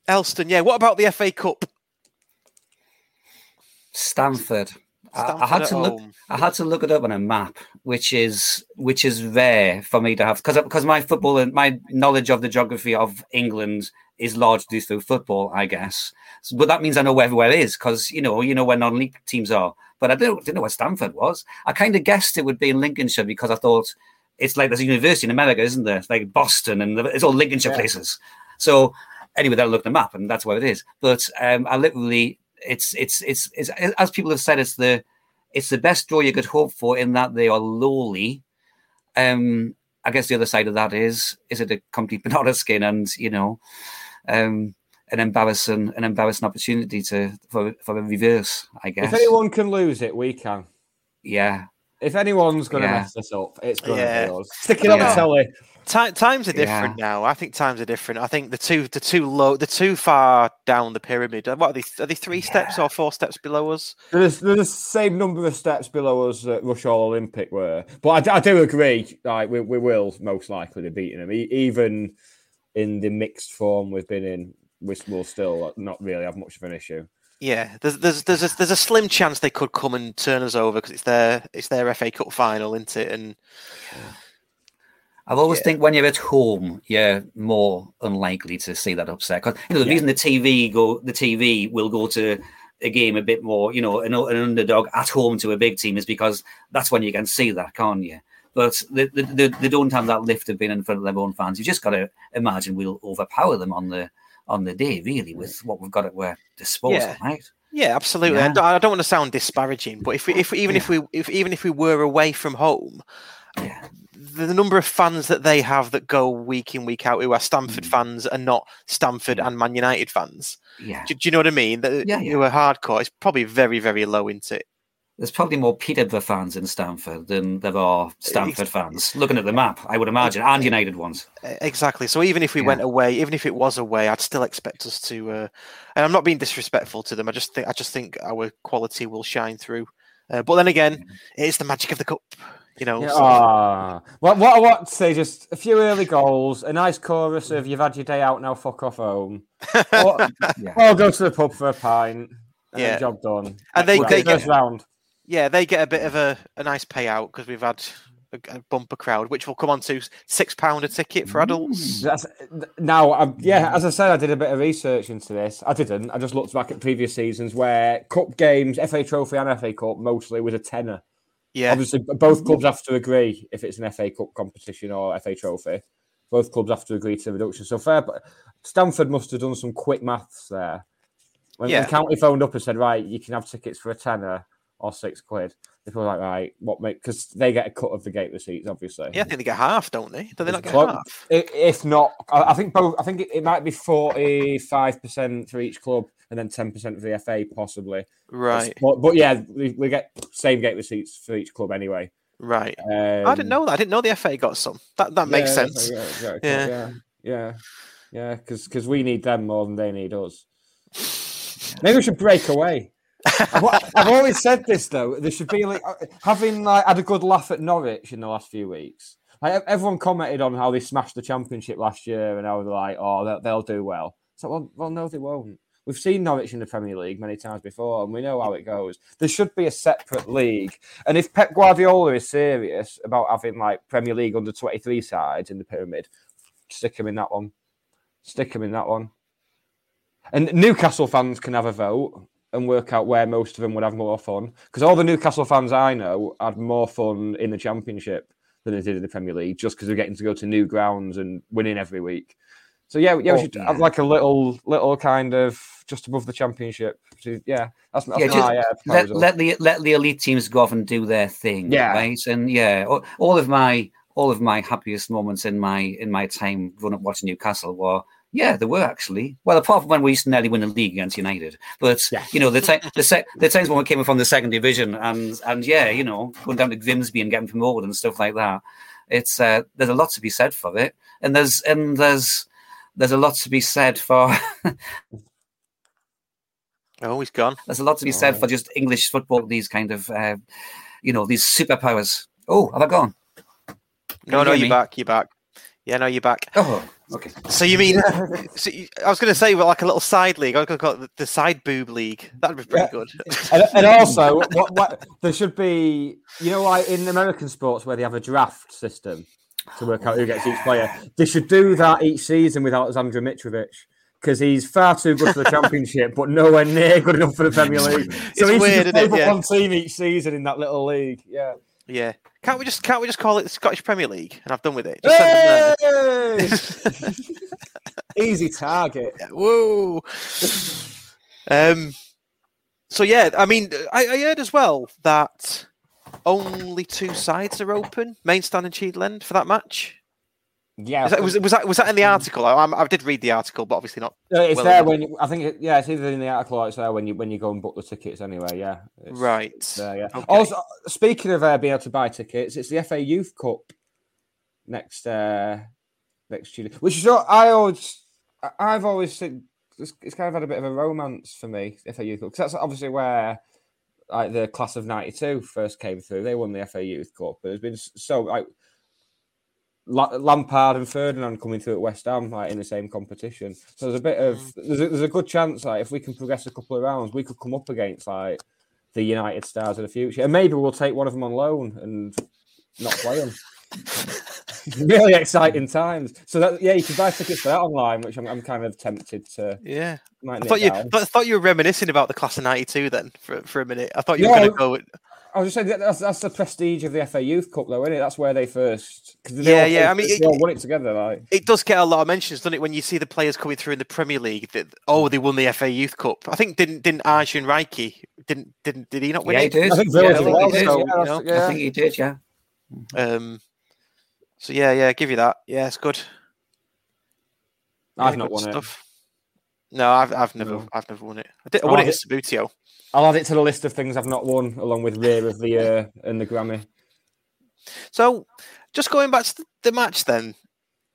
Elstone, yeah. What about the FA Cup? Stamford. I, I had at to look. home. I had to look it up on a map, which is which is rare for me to have because because my football and my knowledge of the geography of England is largely through football, I guess. So- but that means I know where everywhere is because you know you know where non-league teams are. But I didn't, didn't know where Stamford was. I kind of guessed it would be in Lincolnshire because I thought it's like there's a university in America, isn't there? It's like Boston and it's all Lincolnshire Yeah. places. So anyway, then I looked at the map and that's where it is. But um, I literally, it's, it's it's it's as people have said, it's the it's the best draw you could hope for in that they are lowly. Um, I guess the other side of that is is it a complete banana skin and you know, um, an embarrassing an embarrassing opportunity to for for a reverse. I guess. If anyone can lose it, we can. yeah, If anyone's going to Yeah. mess this up, it's going to Yeah. be us. Stick it on the telly. Ti- times are different now. I think times are different. I think the two, the two low, the too far down the pyramid. What are they? Are they three steps or four steps below us? There's, there's the same number of steps below us that Rushall Olympic were. But I do agree, like, we, we will most likely be beating them. E- even in the mixed form we've been in, we will still not really have much of an issue. Yeah, there's there's there's a, there's a slim chance they could come and turn us over because it's their it's their FA Cup final, isn't it? And I always think when you're at home, you're more unlikely to see that upset. Because you know the reason the TV go, the TV will go to a game a bit more, you know, an, an underdog at home to a big team is because that's when you can see that, can't you? But they, they, they, don't have that lift of being in front of their own fans. You just got to imagine we'll overpower them on the on the day, really, with what we've got at our disposal, Yeah. right? yeah, absolutely. Yeah. And I don't want to sound disparaging, but if we, if even if we if even if we were away from home, Yeah. the, the number of fans that they have that go week in week out who are Stamford Mm. fans and not Stamford and Man United fans. Yeah. Do, do you know what I mean? That Yeah, who are hardcore. It's probably very very low into it. There's probably more Peterborough fans in Stamford than there are Stamford fans. Looking at the map, I would imagine, and United ones. Exactly. So even if we went away, even if it was away, I'd still expect us to. Uh, and I'm not being disrespectful to them. I just think I just think our quality will shine through. Uh, but then again, it's the magic of the cup. You know. Yeah, so- ah. what, what I want to say, just a few early goals, a nice chorus of "You've had your day out, now fuck off home," or, Yeah. or go to the pub for a pint. And Yeah. yeah, job done. And they- Right, they get- round. Yeah, they get a bit of a, a nice payout because we've had a, a bumper crowd, which will come on to six pound a ticket for adults. That's, now, I'm, yeah, as I said, I did a bit of research into this. I didn't. I just looked back at previous seasons where cup games, FA Trophy and FA Cup, mostly was a tenner. Yeah, Obviously, both clubs have to agree if it's an FA Cup competition or FA Trophy. Both clubs have to agree to the reduction. So fair, but Stamford must have done some quick maths there. When Yeah. the county phoned up and said, "Right, you can have tickets for a tenner or six quid," they were like, "Right, what make?" Because they get a cut of the gate receipts, obviously. yeah, I think they get half, don't they? Do they not get Clo- half? If not, I think both. I think it, it might be forty-five percent for each club, and then ten percent for the FA, possibly. Right, But, but yeah, we, we get same gate receipts for each club anyway. right. Um, I didn't know that. I didn't know the FA got some. That that makes yeah, sense. Yeah, yeah, Yeah. yeah, yeah, yeah. Because we need them more than they need us. Maybe we should break away. I've, always said this though. There should be like having like had a good laugh at Norwich in the last few weeks. Like everyone commented on how they smashed the championship last year and how they're like, oh, they'll, they'll do well. So well, well, no, they won't. We've seen Norwich in the Premier League many times before, and we know how it goes. There should be a separate league. And if Pep Guardiola is serious about having like Premier League under 23 sides in the pyramid, stick him in that one. Stick him in that one. And Newcastle fans can have a vote and work out where most of them would have more fun. Because all the Newcastle fans I know had more fun in the Championship than they did in the Premier League, just because they're getting to go to new grounds and winning every week. So yeah, yeah, we should have like a little, little kind of just above the championship. So, yeah, that's, that's Yeah, my uh, let, let the let the elite teams go off and do their thing. Yeah. right. And yeah, all, all of my all of my happiest moments in my in my time growing up watching Newcastle were yeah, there were actually. Well, apart from when we used to nearly win the league against United, but you know the time the, sec- the times when we came up from the second division and and yeah, you know going down to Grimsby and getting promoted and stuff like that. It's uh, there's a lot to be said for it, and there's and there's there's a lot to be said for Oh, he's gone. There's a lot to be said for just English football. These kind of, uh, you know, these superpowers. Oh, have I gone? No, you no, you're me? back. You're back. Yeah, no, you're back. Oh, okay. So you mean? so you, I was going to say, well, like a little side league. I to call it the, the side boob league. That'd be pretty Yeah. good. and, and also, what, what there should be, you know, like in American sports where they have a draft system to work out who gets each player. They should do that each season with Alexander Mitrovic because he's far too good for the championship, but nowhere near good enough for the Premier League. So It's he should weird, isn't play it? for Yeah. one team each season in that little league. Yeah. Yeah. Can't we just can't we just call it the Scottish Premier League and I've done with it? Just send Hey! Easy target. there. Whoa. Um. So yeah, I mean, I, I heard as well that only two sides are open, Mainstand and Cheadle End, for that match. Yeah, Is that, was, was that was that in the article? I, I'm- did read the article, but obviously not. Uh, it's well there enough. when you, I think it, yeah, it's either in the article or it's there when you when you go and book the tickets anyway. Yeah, It's- Right. it's there, yeah. Okay. Also, speaking of uh, being able to buy tickets, it's the FA Youth Cup next uh, next Tuesday, which is what I always I- I've always think it's, it's kind of had a bit of a romance for me. the FA Youth Cup because that's obviously where like the class of '92 first came through. They won the FA Youth Cup, but it's been so like. La- Lampard and Ferdinand coming through at West Ham like in the same competition. So there's a bit of mm. there's a, there's a good chance like if we can progress a couple of rounds, we could come up against like the United stars of the future, and maybe we'll take one of them on loan and not play them. really exciting times. So that yeah, you can buy tickets for that online, which I'm, I'm kind of tempted to. Yeah. I thought you. I thought you were reminiscing about the class of '92 then for, for a minute. I thought you No, were going to go. With, I was just saying that that's, that's the prestige of the FA Youth Cup, though, isn't it? That's where they first. They Yeah, all, yeah, I mean, they it- all won it together. Like, it does get a lot of mentions, doesn't it? When you see the players coming through in the Premier League, that oh, they won the FA Youth Cup. I think didn't didn't Arjun Reiki didn't didn't did he not win Yeah, he it? did. I think Yeah, I think he did. so, you yeah, know, yeah. I think he did. Yeah. Um. So yeah, yeah, give you that. Yeah, it's good. I've Yeah, not good won it. stuff. No, I've I've never No. I've never won it. I, did, I Oh, won I it at did- Subbuteo. I'll add it to the list of things I've not won, along with Rear of the Year and the Grammy. So, just going back to the, match then,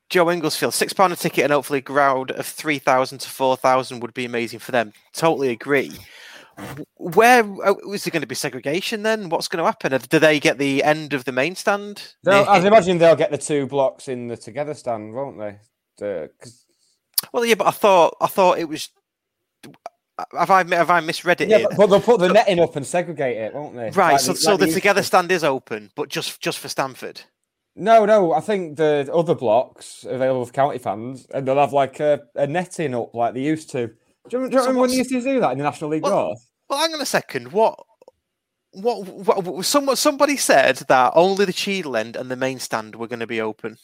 Joe Inglesfield, six pound a ticket and hopefully a crowd of three thousand to four thousand would be amazing for them. Totally agree. Where uh, is there going to be segregation then? What's going to happen? Uh, Do they get the end of the main stand? They'll, I'd imagine they'll get the two blocks in the together stand, won't they? The- 'cause- Well, yeah, but I thought I thought it was. Have I have I misread it? yeah, but, but they'll put the netting up and segregate it, won't they? right. Like so, the- so like the they together stand is open, but just just for Stamford. No, no. I think the other blocks available for county fans, and they'll have like a, a netting up like they used to. Do you, remember- do you So remember when they used to do that in the National League Well, North? Well, hang on a second. What? What? what, what someone, somebody said that only the Cheadle end and the main stand were going to be open.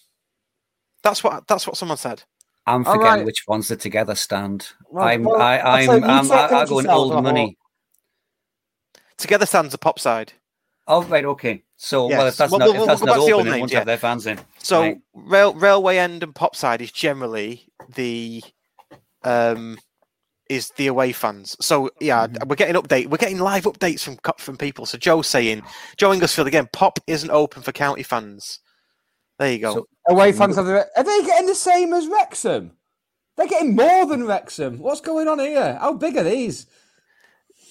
That's what. That's what someone said. I'm forgetting right. which one's the together stand. Well, I'm well, I, I'll I'm, tell you, you I'm talk I, I amongst go in yourselves, old money. Together stands a pop side. Oh right, okay. So well, if Yes. that's Well, not well, if that's well, not that's the old open, it names, won't yeah. have their fans in. So Right. rail, railway end and pop side is generally the um is the away fans. So yeah, Mm-hmm. we're getting update. We're getting live updates from from people. So Joe saying Joe Inglesfield again. Pop isn't open for county fans. There you go. So- Away fans are, the, are they getting the same as Wrexham? They're getting more than Wrexham. What's going on here? How big are these?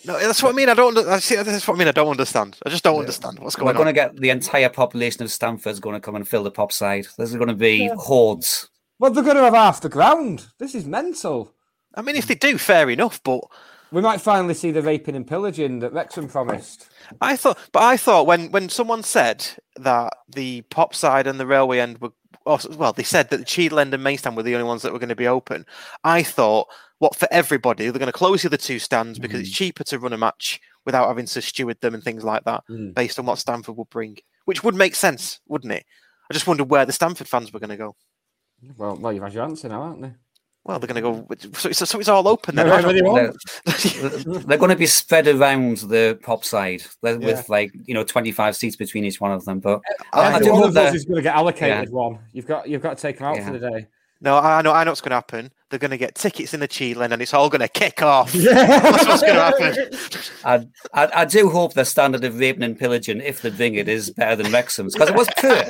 No, that's what I mean. I don't. I see, that's what I mean. I don't understand. I just don't understand what's going on. We're going going to get the entire population of Stamford's going to come and fill the pop side. There's going to be hordes. Well, they're going to have half the ground. This is mental. I mean, if they do, fair enough. But We might finally see the raping and pillaging that Wrexham promised. I thought, but I thought when when someone said that the pop side and the railway end were, well, they said that the Cheadle end and main stand were the only ones that were going to be open. I thought, what for everybody, they're going to close the other two stands because it's cheaper to run a match without having to steward them and things like that, Mm. based on what Stamford would bring, which would make sense, wouldn't it? I just wondered where the Stamford fans were going to go. Well, well, you've had your answer now, haven't you? Well, they're going to go. So it's, so it's all open then. Wherever they They're, they're going to be spread around the pop side Yeah. with like you know 25 seats between each one of them. But I, I Every do one hope of us that is going to get allocated one. You've got you've got to take them out Yeah. for the day. No, I know. I know what's going to happen. They're going to get tickets in the Cheadle and it's all going to kick off. That's what's going to happen. I, I, I do hope the standard of raping and pillaging, if they bring it, is better than Wrexham's because it was poor.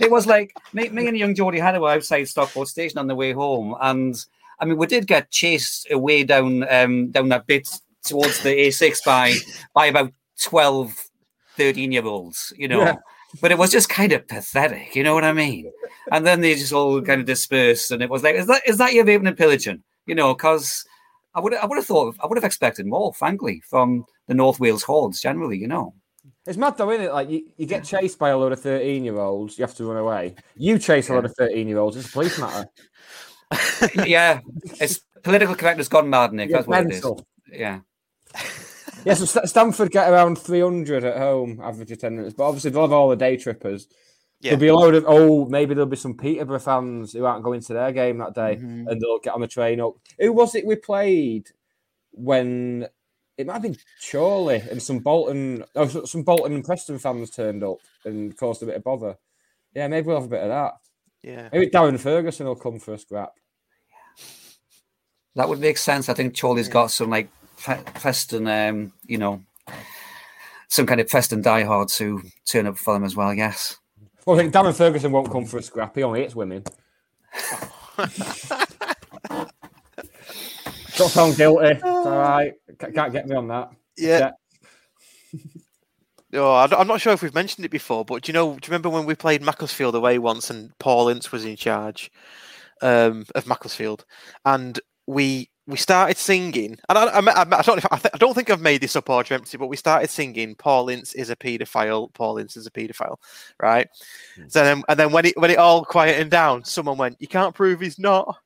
It was like me, me and young Geordie Hatter were outside Stockport Station on the way home, and I mean we did get chased away down um, down that bit towards the A6 by by about 12, 13 year olds, you know. Yeah. But it was just kind of pathetic, you know what I mean? And then they just all kind of dispersed, and it was like, is that is that your raping and pillaging? You know, because I would I would have thought I would have expected more, frankly, from the North Wales hordes generally. You know, It's mad though, isn't it? Like you, you get chased by a load of thirteen-year-olds, you have to run away. You chase a load of thirteen-year-olds. It's a police matter. yeah, it's political correctness gone mad, Nick. That's what it is. Yeah, Yeah, so St- Stamford get around three hundred at home average attendance, but obviously they'll have all the day trippers. Yeah. There'll be a load of oh, maybe there'll be some Peterborough fans who aren't going to their game that day, Mm-hmm. and they'll get on the train up. Who was it we played when? It might have been Chorley and some Bolton, oh, some Bolton and Preston fans turned up and caused a bit of bother. Yeah, maybe we'll have a bit of that. Yeah. Maybe Darren Ferguson will come for a scrap. that would make sense. I think Chorley's got some like Pre- Preston, um, you know, some kind of Preston diehards who turn up for them as well. Yes. Well, I think Darren Ferguson won't come for a scrap. He only hates women. Got found guilty. It's all right. Can't get me on that. Yeah. Oh, I'm not sure if we've mentioned it before, but do you know? Do you remember when we played Macclesfield away once, and Paul Ince was in charge um, of Macclesfield, and we we started singing, and I, I, I, I don't I, th- I don't think I've made this up or dreamt it, but we started singing "Paul Ince is a paedophile." Paul Ince is a paedophile, right? Hmm. So then, and then when it when it all quietened down, someone went, "You can't prove he's not."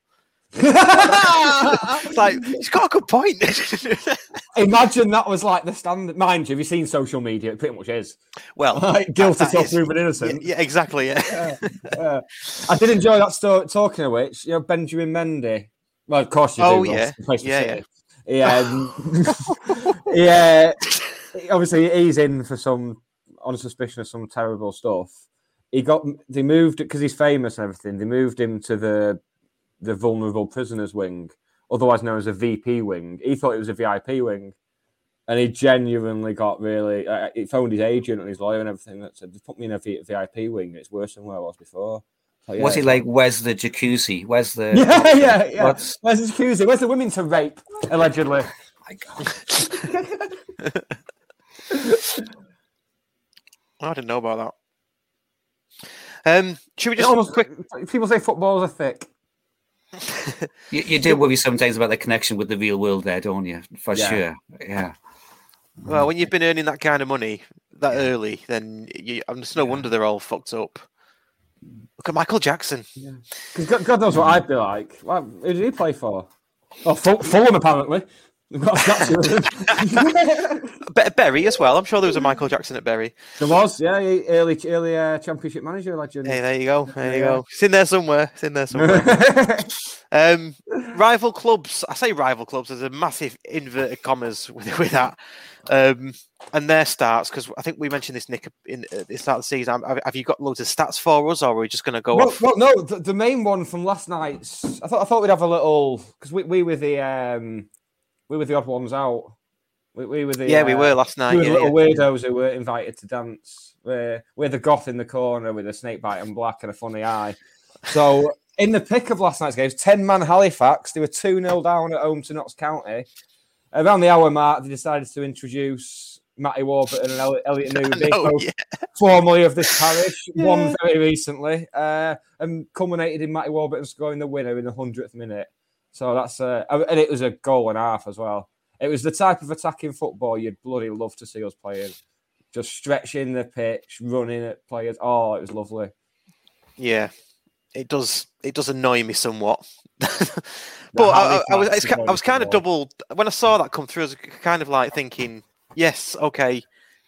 it's like he's got a good point. Imagine that was like the standard. Mind you, have you seen social media? It pretty much is. well, Like, guilty that till is- proven innocent. yeah, exactly. Yeah. Yeah. I did enjoy that story. Talking of which, you know, Benjamin Mendy. Well, of course you do. Oh, yeah. He plays for Yeah, Yeah. um, yeah. Obviously, he's in for some on suspicion of some terrible stuff. He got they moved because he's famous and everything. They moved him to the the vulnerable prisoners wing, otherwise known as a VP wing. He thought it was a VIP wing, and he genuinely got really. Uh, he phoned his agent and his lawyer and everything that said, "They put me in a V- VIP wing. It's worse than where I was before." So, yeah, was he it's like, "Where's the jacuzzi? Where's the?" yeah, yeah, yeah. What's- Where's his accusing? Where's the women to rape, allegedly? My God. I didn't know about that. Um, should we just almost quick? People say footballs are thick. You, you do worry sometimes about the connection with the real world, there, don't you? For Yeah. sure. Yeah. Well, when you've been earning that kind of money that early, then you, I'm just no wonder they're all fucked up. Look at Michael Jackson. Because God, God knows what I'd be like. Who did he play for? Oh, Ful- Fulham, apparently. They've got a statue of him. Be- Bury as well. I'm sure there was a Michael Jackson at Bury. There was, yeah, early, early uh, championship manager legend. Hey, there you go. There you Yeah. go. It's in there somewhere. It's in there somewhere. um, rival clubs. I say rival clubs. There's a massive inverted commas with, with that. Um, and their starts because I think we mentioned this Nick in at the start of the season. Have, have you got loads of stats for us, or are we just going to go well, off? well, no, the, the main one from last night's. I thought I thought we'd have a little because we, we were the um, we were the odd ones out. We, we were the yeah, we uh, were last night. we were yeah, little yeah. weirdos who were invited to dance. We're, we're the goth in the corner with a snake bite and black and a funny eye. So in the pick of last night's games, 10 man Halifax, they were 2 0 down at home to Notts County. around the hour mark, they decided to introduce Matty Warburton and Elliot, Newby, know, both yeah. formerly of this parish, one very recently, uh, and culminated in Matty Warburton scoring the winner in the hundredth minute. So that's uh, and it was a goal and a half as well. It was the type of attacking football you'd bloody love to see us playing. Just stretching the pitch, running at players. Oh, it was lovely. Yeah, it does. It does annoy me somewhat. but I, I, I was, it's, I was kind of double when I saw that come through. I was kind of like thinking, yes, okay,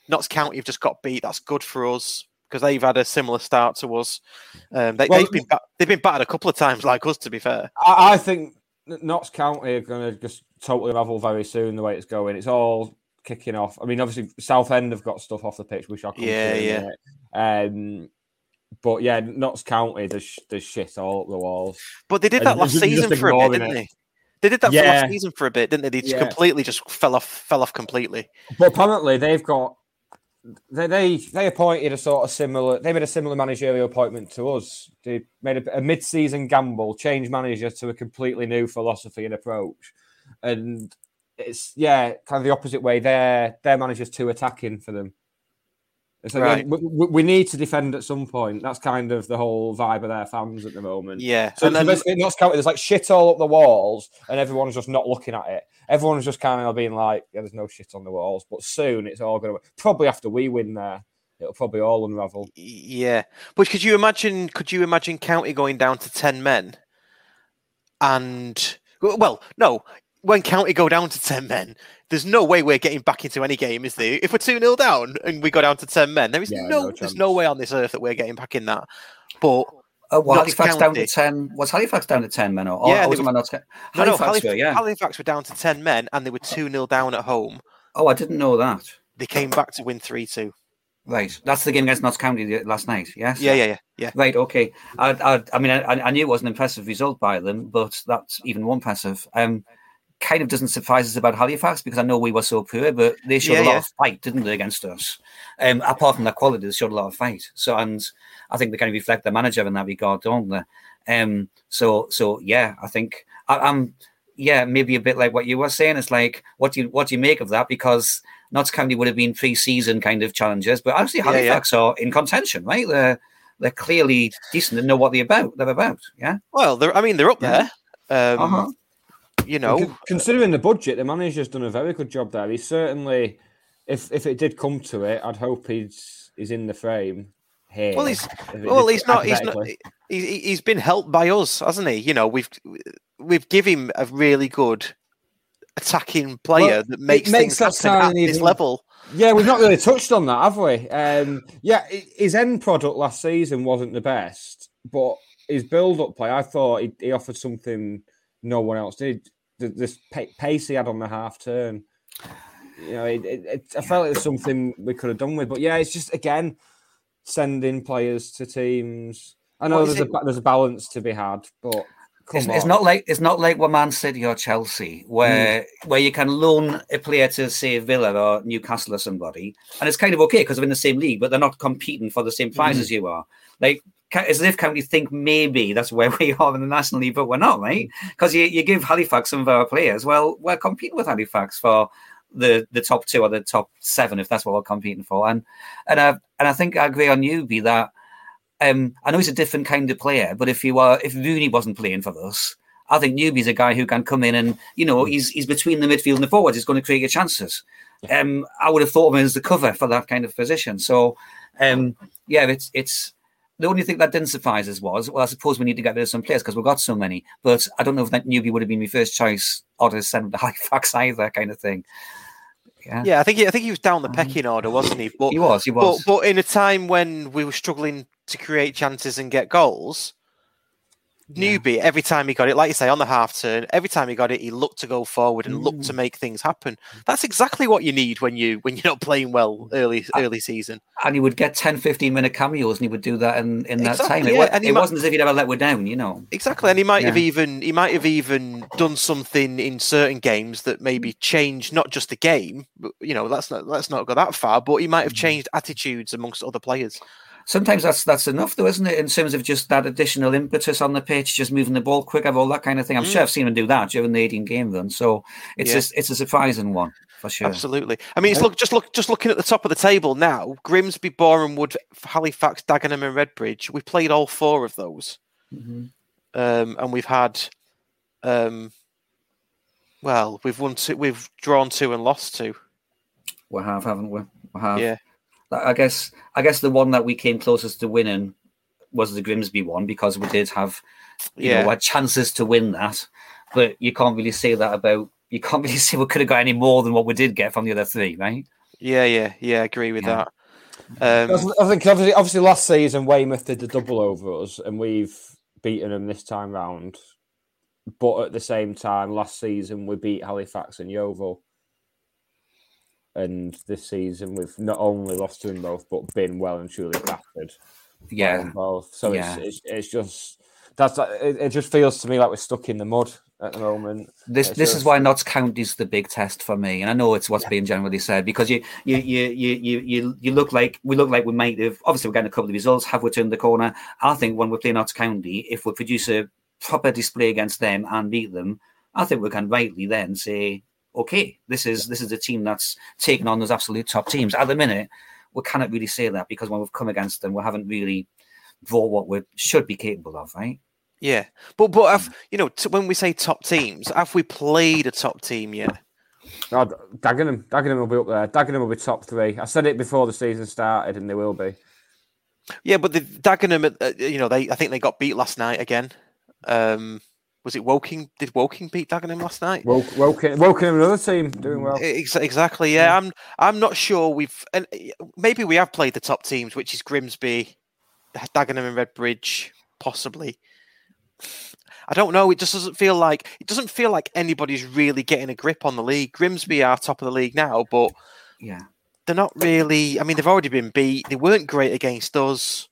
Notts County have just got beat. That's good for us because they've had a similar start to us. Um, they, Well, they've been they've been battered a couple of times, like us. To be fair, I, I think Notts County are going to just totally level very soon the way it's going. It's all kicking off. I mean, obviously Southend have got stuff off the pitch, which I'll come Yeah, to in a yeah. Um, but yeah, Notts County, there's there's shit all up the walls. but they did And that last just- just season for a bit, didn't it. they? They did that for last season for a bit, didn't they? They just Yeah. completely just fell off, fell off completely. But apparently they've got they they they appointed a sort of similar. They made a similar managerial appointment to us. They made a, a mid-season gamble, change manager to a completely new philosophy and approach, and it's yeah, kind of the opposite way. Their their manager's too attacking for them. It's like, Right. we, we- we need to defend at some point. That's kind of the whole vibe of their fans at the moment. Yeah, So and then basically, Notts County, there's like shit all up the walls, and everyone's just not looking at it. Everyone's just kind of being like, "Yeah, there's no shit on the walls." But soon, it's all going to probably after we win there, it'll probably all unravel. Yeah, but could you imagine? Could you imagine County going down to ten men? And well, no, when County go down to ten men, there's no way we're getting back into any game, is there? If we're two 0 down and we go down to ten men, there is Yeah, no, no there's no way on this earth that we're getting back in that. But Uh, well, Notts Halifax down to ten. Was Halifax down to ten men? Or, Yeah, or was they were- Notts County? no, no, Halifax, Halifax, were, yeah. Halifax were down to ten men and they were two 0 down at home. Oh, I didn't know that. They came back to win three two. Right, that's the game against Notts County last night. Yes. Yeah, yeah, yeah, yeah. Right. Okay. I, I, I mean, I, I knew it was an impressive result by them, but that's even more impressive. Um, kind of doesn't surprise us about Halifax because I know we were so poor, but they showed Yeah, a lot yeah. of fight, didn't they, against us? Um, apart from their quality, they showed a lot of fight. So, and I think they kind of reflect the manager in that regard, don't they? Um, so, so yeah, I think I, I'm, yeah, maybe a bit like what you were saying. It's like, what do you, what do you make of that? Because Notts County would have been pre-season kind of challenges, but actually Yeah, yeah. Halifax are in contention, right? They're they're clearly decent and know what they're about. They're about, yeah. Well, they're, I mean, they're up there. Um, Uh-huh. You know, considering the budget, the manager's done a very good job there. He's certainly, if if it did come to it, I'd hope he's he's in the frame here. Well, he's well, did- he's not. He's not. He, he- he's been helped by us, hasn't he? You know, we've we've given him a really good attacking player Well, that makes, makes things that happen at this even- level. Yeah, we've not really touched on that, have we? Um, yeah, his end product last season wasn't the best, but his build-up play, I thought he, he offered something no one else did. The, this pa- pace he had on the half turn, you know, it, it, it, I felt it was something we could have done with. But yeah, it's just again sending players to teams. I know there's a there's a balance to be had, but It's, it's not like it's not like what Man City or Chelsea, where mm. where you can loan a player to say Villa or Newcastle or somebody, and it's kind of okay because they're in the same league, but they're not competing for the same prize mm. as you are. Like as if County think maybe that's where we are in the National League, but we're not, right? Because you, you give Halifax some of our players. Well, we're competing with Halifax for the the top two or the top seven, if that's what we're competing for. And and I and I think I agree on Newby that um, I know he's a different kind of player, but if you are if Rooney wasn't playing for us, I think Newby's a guy who can come in and you know he's he's between the midfield and the forwards. He's going to create your chances. Um, I would have thought of him as the cover for that kind of position. So, um, yeah, it's it's the only thing that didn't surprise us was well, I suppose we need to get rid of some players because we've got so many. But I don't know if that Newby would have been my first choice or to send to Halifax either, kind of thing. Yeah, Yeah, I think he, I think he was down the um, pecking order, wasn't he? But he was. He was. but but in a time when we were struggling to create chances and get goals, Newby every time he got it, like you say, on the half turn, every time he got it, he looked to go forward and looked Mm. to make things happen. That's exactly what you need when you when you're not playing well early early season. and he would get 10, 15 minute cameos and he would do that in, in that Exactly, time. It, yeah, and it might- wasn't as if he'd ever let we down, you know. Exactly, and he might have even he might have even done something in certain games that maybe changed not just the game, but, you know, let's not let's not go that far, but he might have changed attitudes amongst other players. Sometimes that's that's enough, though, isn't it? In terms of just that additional impetus on the pitch, just moving the ball quicker, all that kind of thing. I'm Mm. sure I've seen him do that during the 18 game run. So it's Yeah. a, it's a surprising one for sure. Absolutely. I mean, it's look just look just looking at the top of the table now. Grimsby, Boreham Wood, Halifax, Dagenham, and Redbridge. We've played all four of those, Mhm. um, and we've had, um, well, we've won two, we've drawn two and lost two. We have, haven't we? We have. Yeah. I guess I guess the one that we came closest to winning was the Grimsby one because we did have you Yeah. know had chances to win that, but you can't really say that about you can't really say we could have got any more than what we did get from the other three, right? Yeah, yeah, yeah. I agree with Yeah. that. Um, I think obviously, obviously last season Weymouth did the double over us, and we've beaten them this time round. But at the same time, last season we beat Halifax and Yeovil, and this season we've not only lost to them both, but been well and truly battered. Yeah. both. So Yeah. it's, it's it's just that's uh, it, it. Just feels to me like we're stuck in the mud at the moment. This It's this is why Notts County is the big test for me, and I know it's what's being generally said because you you you you you you you look like we look like we might have obviously we're getting a couple of results. Have we turned the corner? I think when we play Notts County, if we produce a proper display against them and beat them, I think we can rightly then say, okay, this is this is a team that's taken on those absolute top teams. At the minute, we cannot really say that because when we've come against them, we haven't really brought what we should be capable of, right? yeah, but but have, you know t- when we say top teams, have we played a top team yet? D- Dagenham, Dagenham will be up there. Dagenham will be top three. I said it before the season started, and they will be. Yeah, but the Dagenham, uh, you know, they I think they got beat last night again. Um, was it Woking? Did Woking beat Dagenham last night? Woke, Woking, Woking, another team doing well. Ex- Exactly. Yeah, I'm. I'm not sure we've. And maybe we have played the top teams, which is Grimsby, Dagenham, and Redbridge, possibly. I don't know. It just doesn't feel like it doesn't feel like anybody's really getting a grip on the league. Grimsby are top of the league now, but Yeah. they're not really. I mean, they've already been beat. They weren't great against us.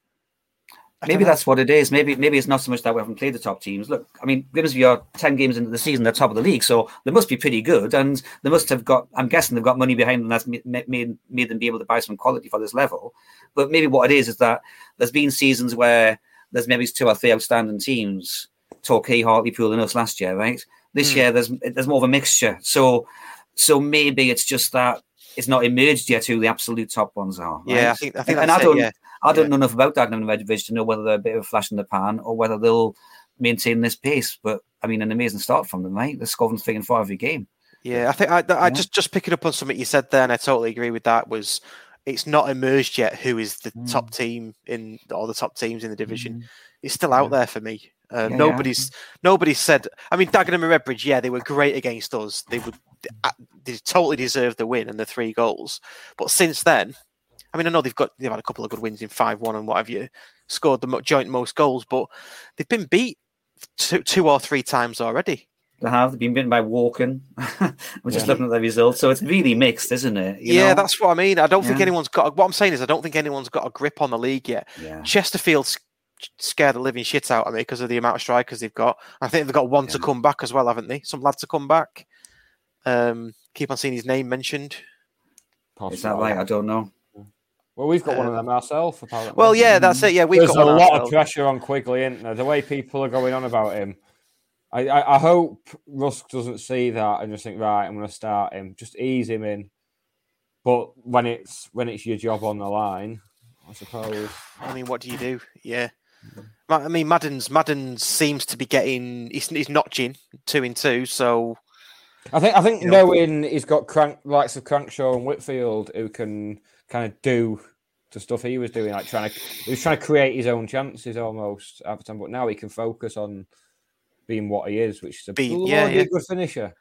Maybe that's what it is. Maybe maybe it's not so much that we haven't played the top teams. Look, I mean, Grimsby are ten games into the season, they're top of the league, so they must be pretty good, and they must have got. I'm guessing they've got money behind them that's ma- ma- made made them be able to buy some quality for this level. But maybe what it is is that there's been seasons where there's maybe two or three outstanding teams, Torquay, Hartlepool, and us last year, right? This Hmm. year there's there's more of a mixture. So so maybe it's just that it's not emerged yet who the absolute top ones are. Yeah, I think I think and that's I don't, it, yeah. I don't know enough about Dagenham and Redbridge to know whether they're a bit of a flash in the pan or whether they'll maintain this pace. But I mean, an amazing start from them, right? They're scoring three and four every game. Yeah, I think I, I Yeah. just just picking up on something you said there, and I totally agree with that. Was it's not emerged yet who is the Mm. top team in or the top teams in the division? It's still out there for me. Uh, Yeah, yeah. nobody's nobody's said. I mean, Dagenham and Redbridge, yeah, they were great against us. They would uh, they totally deserved the win and the three goals. But since then, I mean, I know they've got they've had a couple of good wins in five one and what have you, scored the joint most goals, but they've been beat two, two or three times already. They have. They've been beaten by Woking. We're just Yeah. looking at the results. So it's really mixed, isn't it? You yeah, know? that's what I mean. I don't think anyone's got. What I'm saying is, I don't think anyone's got a grip on the league yet. Yeah. Chesterfield's scared the living shit out of me because of the amount of strikers they've got. I think they've got one to come back as well, haven't they? Some lad to come back. Um, keep on seeing his name mentioned. Is that right? I don't know. Well, we've got one of Um, them ourselves, apparently. Well, yeah, that's it. Yeah, we've There's got a lot of pressure on Quigley, isn't there? The way people are going on about him. I, I, I hope Rusk doesn't see that and just think, right, I'm going to start him. Just ease him in. But when it's when it's your job on the line, I suppose. I mean, what do you do? Yeah. I mean, Madden's Madden seems to be getting. He's, he's notching two in two, so I think I think You know, knowing he's got crank likes of Crankshaw and Whitfield who can kind of do the stuff he was doing, like trying to he was trying to create his own chances almost half the time, but now he can focus on being what he is, which is a Being- bloody yeah, yeah. good finisher.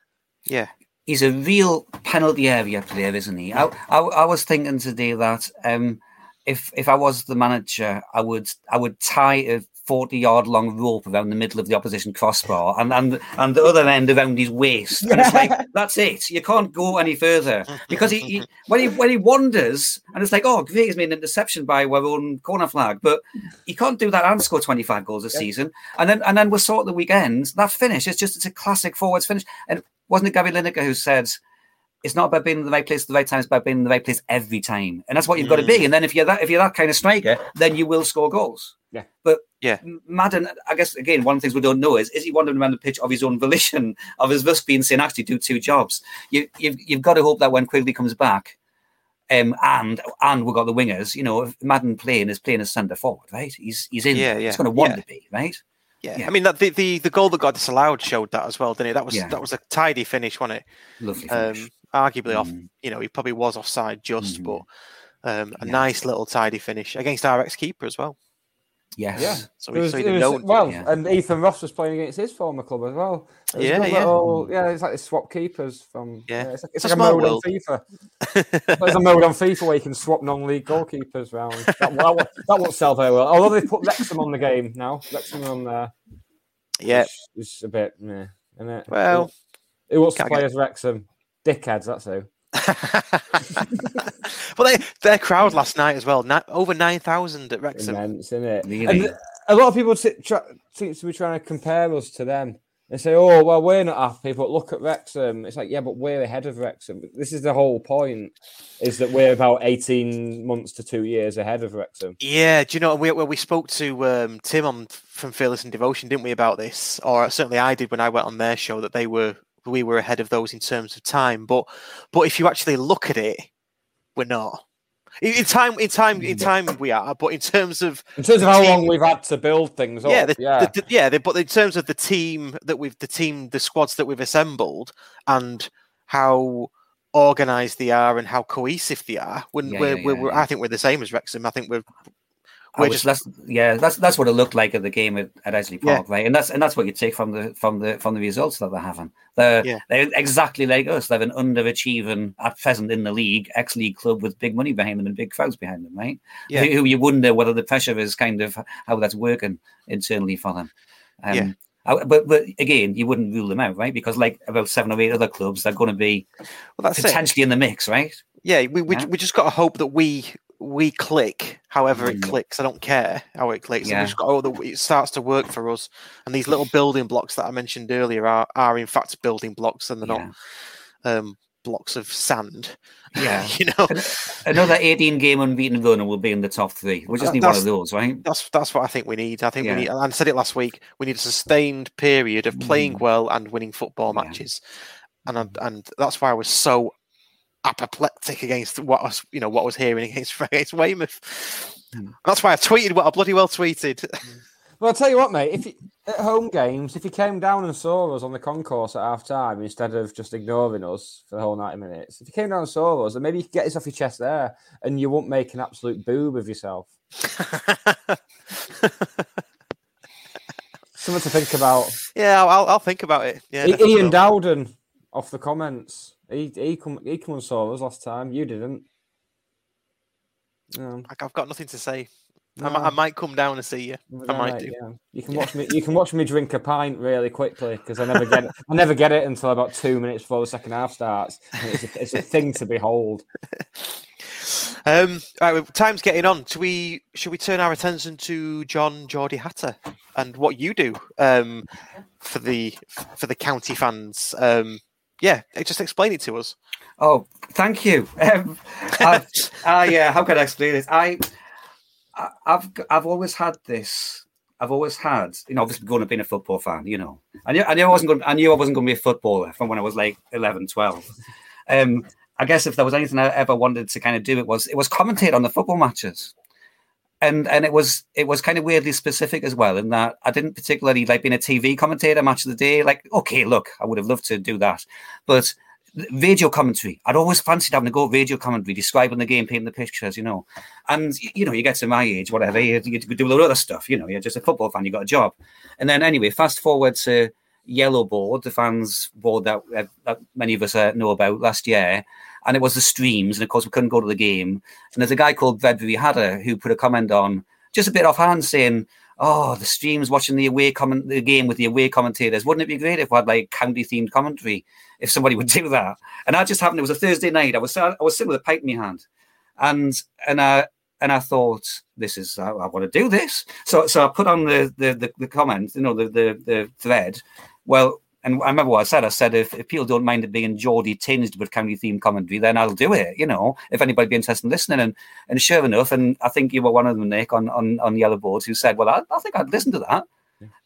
yeah. He's a real penalty area player, isn't he? I, I, I was thinking today that um, if if I was the manager, I would I would tie a forty yard long rope around the middle of the opposition crossbar and and, and the other end around his waist. And it's like that's it. You can't go any further because he, he when he when he wanders and it's like oh great he's made an interception by our own corner flag, but he can't do that and score twenty five goals a season. And then and then we saw at the weekend that finish. It's just it's a classic forwards finish. And wasn't it Gary Lineker who said? It's not about being in the right place at the right time. It's about being in the right place every time, and that's what you've got to be. And then if you're that if you're that kind of striker, then you will score goals. Yeah. But Yeah. Madden, I guess again, one of the things we don't know is is he wandering around the pitch of his own volition, of his just being saying actually do two jobs. You you've you've got to hope that when Quigley comes back, um, and and we've got the wingers. You know, if Madden playing is playing as centre forward, right? He's he's in. Yeah, there. yeah, He's going to want yeah. to be, right? Yeah. Yeah. I mean that the, the the goal that got disallowed showed that as well, didn't it? That was Yeah. that was a tidy finish, wasn't it? Lovely. Finish. Um, arguably off, Mm. you know, he probably was offside just, Mhm. but um, a Yeah. nice little tidy finish against our ex keeper as well. yes. Yeah. So we was- so he was- known. well, yeah. and Ethan Ross was playing against his former club as well. It was a Yeah, yeah. little- yeah. It's like they swap keepers from. Yeah. Yeah, it's like, it's It's a like a small mode world. on FIFA. There's a mode on FIFA where you can swap non-league goalkeepers around. That, that, won't- that won't sell very well. Although they've put Wrexham on the game now. Wrexham on there. yeah. it's a bit, meh, isn't it? Well, who, who wants to play get- as Wrexham? Dickheads, that's who. but they, their crowd last night as well, ni- over nine thousand at Wrexham. Immense, isn't it? Really? And a lot of people sit, try, seem to be trying to compare us to them. and say, "Oh, well, we're not happy, but look at Wrexham." It's like, yeah, but we're ahead of Wrexham. This is the whole point: is that we're about eighteen months to two years ahead of Wrexham. Yeah, do you know we well, we spoke to um, Tim on from Fearless and Devotion, didn't we, about this? Or certainly I did when I went on their show that they were we were ahead of those in terms of time. But but if you actually look at it, we're not. In, in time, in time, in time, we are. But in terms of In terms of how team- long we've had to build things yeah, up, the, yeah, the- yeah. but in terms of the team that we've, the team, the squads that we've assembled, and how organised they are and how cohesive they are, when Yeah, we're, yeah, we're, yeah, we're. I think we're the same as Wrexham. I think we're I we're was- that's yeah, that's that's what it looked like at the game at, at Edgeley Yeah. Park, right? And that's and that's what you take from the from the from the results that they're having. They're Yeah. they're exactly like us. They're an underachieving at present in the league, ex league club with big money behind them and big crowds behind them, right? Yeah. Who, you wonder whether the pressure is kind of how that's working internally for them. Um, Yeah. I- but but again, you wouldn't rule them out, right? Because like about seven or eight other clubs, they're going to be well, that's it. potentially in the mix, right? Yeah, we we, Yeah. we just got to hope that we we click however it Mm. clicks. I don't care how it clicks. Yeah. Got hope that it starts to work for us. And these little building blocks that I mentioned earlier are are in fact building blocks, and they're Yeah. not um, blocks of sand. Yeah. you know. Another 18 game unbeaten run and we'll be in the top three. We just need one of those, right? That's that's what I think we need. I think Yeah. we need. and I said it last week. We need a sustained period of playing Mm. well and winning football matches, and and that's why I was so apoplectic against what I was, you know, what I was hearing against against Weymouth. Mm. That's why I tweeted what I bloody well tweeted. Well, I'll tell you what, mate. If you, at home games, if you came down and saw us on the concourse at half time instead of just ignoring us for the whole 90 minutes, if you came down and saw us, then maybe you could get this off your chest there and you won't make an absolute boob of yourself. Something to think about. yeah, I'll, I'll- I'll think about it. Yeah, Ian. Dowden off the comments. He he come he come and saw us last time. You didn't. No, Like, I've got nothing to say. I, might, I might come down and see you. I might Right, do. yeah. You can watch me. You can watch me drink a pint really quickly because I never get it. I never get it until about two minutes before the second half starts. It's, a, it's a thing to behold. Um, right, well, time's getting on. Should we should we turn our attention to John Geordie Hatter and what you do um, for the for the county fans? Um, yeah, just explain it to us. Oh, thank you. Um, I, uh, how can I explain it? I, I've, I've always had this. I've always had, you know, obviously growing up being a football fan. You know, I knew, I knew I wasn't going. I knew I wasn't going to be a footballer from when I was like 11, 12. Um, I guess if there was anything I ever wanted to kind of do, it was it was commentate on the football matches. And and it was it was kind of weirdly specific as well in that I didn't particularly like being a TV commentator match of the day. Like, okay, look, I would have loved to do that, but radio commentary. I'd always fancied having to go radio commentary, describing the game, painting the pictures, you know. And you know, you get to my age, whatever, you, you do a lot of other stuff. You know, you're just a football fan, you got a job. And then anyway, fast forward to Yellow Board, the fans board that, uh, that many of us uh, know about last year. And it was the streams, and of course we couldn't go to the game. And there's a guy called Vedri Hadder who put a comment on just a bit offhand saying, "Oh, the streams watching the away comment the game with the away commentators. Wouldn't it be great if we had like county themed commentary? If somebody would do that." And I just happened. It was a Thursday night. I was I was sitting with a pipe in my hand, and and I and I thought, "This is I, I want to do this." So so I put on the the the, the comment, you know, the the the thread. Well, and I remember what I said. I said if, if people don't mind it being Geordie tinged with county theme commentary, then I'll do it. You know, if anybody be interested in listening, and and sure enough, and I think you were one of them, Nick, on on on the Yellow Boards, who said, "Well, I, I think I'd listen to that."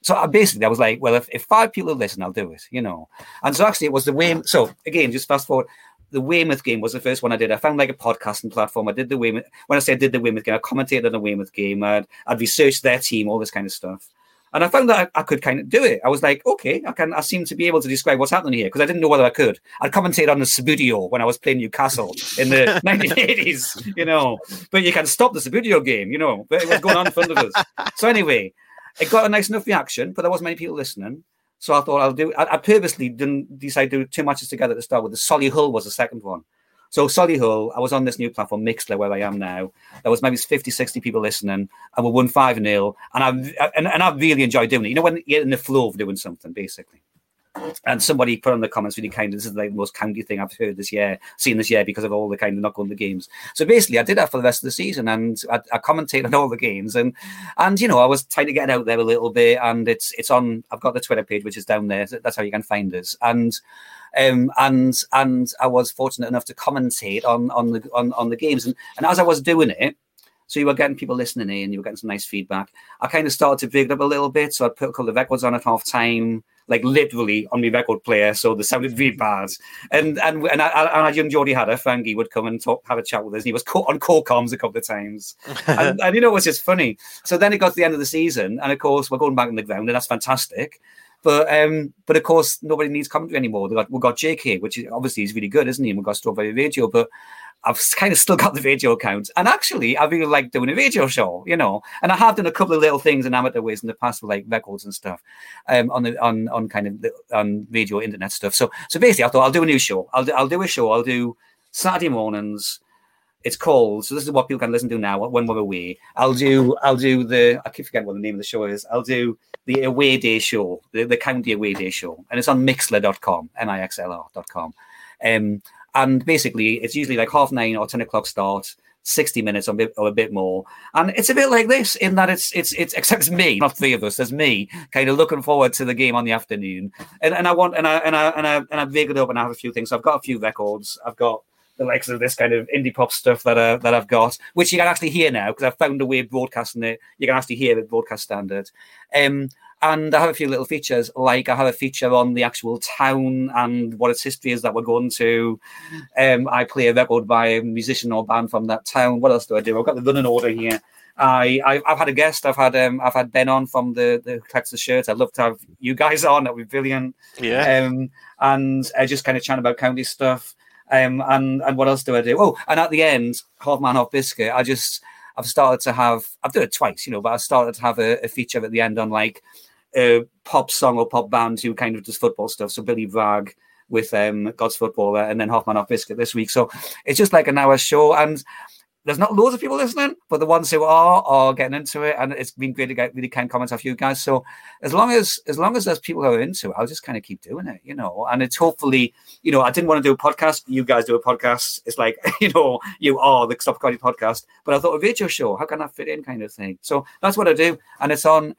So I basically, I was like, well, if, if five people listen, I'll do it, you know. And so actually, it was the Weymouth. So again, just fast forward, the Weymouth game was the first one I did. I found like a podcasting platform. I did the Weymouth. When I say I did the Weymouth game, I commentated on the Weymouth game. I'd, I'd researched their team, all this kind of stuff. And I found that I, I, could kind of do it. I was like, okay, I can. I seem to be able to describe what's happening here because I didn't know whether I could. I'd commentate on the Subbuteo when I was playing Newcastle in the 1980s, you know. But you can stop the Subbuteo game, you know. But it was going on in front of us. So anyway, it got a nice enough reaction, but there wasn't many people listening. So I thought I'll do. I, I purposely didn't decide to do two matches together to start with. The Solihull was the second one. So Solihull, I was on this new platform, Mixlr, where I am now. There was maybe 50, 60 people listening, and we won 5 0. And I and, and I really enjoyed doing it. You know, when you're in the flow of doing something, basically. And somebody put on the comments really kind of this is like the most county thing I've heard this year, seen this year because of all the kind of not going to games. So basically, I did that for the rest of the season, and I, I commentated on all the games, and and you know I was trying to get out there a little bit, and it's it's on. I've got the Twitter page which is down there. That's how you can find us, and um, and and I was fortunate enough to commentate on on the on, on the games, and and as I was doing it. So you were getting people listening in, you were getting some nice feedback. I kind of started to it up a little bit. So I put a couple of records on at half time, like literally on my record player. So the sounded really bad. And and and, I, and young Geordie had a Frankie would come and talk, have a chat with us. And he was on call comms a couple of times. and, and you know, it was just funny. So then it got to the end of the season. And of course, we're going back in the ground, and that's fantastic. But um, but of course, nobody needs commentary anymore. We've got, we've got JK, which is obviously is really good, isn't he? And we've got Strawberry Radio, but I've kind of still got the radio account. And actually, I really like doing a radio show, you know. And I have done a couple of little things in amateur ways in the past like records and stuff, um, on the on on kind of the, on radio internet stuff. So so basically, I thought I'll do a new show. I'll do, I'll do a show. I'll do Saturday mornings. It's called. So this is what people can listen to now when we're away. I'll do. I'll do the. I keep forgetting what the name of the show is. I'll do the away day show, the, the county away day show, and it's on Mixlr.com, m-i-x-l-r.com. Um, and basically, it's usually like half nine or ten o'clock start. 60 minutes or a, bit, or a bit more. And it's a bit like this in that it's, it's, it's, except it's me, not three of us, there's me kind of looking forward to the game on the afternoon. And, and I want, and I, and I, and I, and I it up and I have a few things. So I've got a few records. I've got the likes of this kind of indie pop stuff that, uh, that I've got, which you can actually hear now because I've found a way of broadcasting it. You can actually hear it broadcast standard. Um, and I have a few little features, like I have a feature on the actual town and what its history is that we're going to. Um, I play a record by a musician or band from that town. What else do I do? I've got the running order here. I, I have had a guest. I've had um I've had Ben on from the the Texas shirts. I'd love to have you guys on. That'd be brilliant. Yeah. Um and I just kind of chat about county stuff. Um and and what else do I do? Oh, and at the end, half man half biscuit. I just I've started to have I've done it twice, you know, but I started to have a, a feature at the end on like pop song or pop band who kind of does football stuff. So Billy Bragg with um, God's Footballer and then Half Man Half Biscuit this week. So it's just like an hour show. And there's not loads of people listening, but the ones who are are getting into it, and it's been great to get really kind comments off you guys. So as long as as long as there's people who are into it, I'll just kind of keep doing it, you know. And it's hopefully, you know, I didn't want to do a podcast. You guys do a podcast. It's like you know, you are the Stop Comedy podcast. But I thought a video show, how can I fit in, kind of thing. So that's what I do, and it's on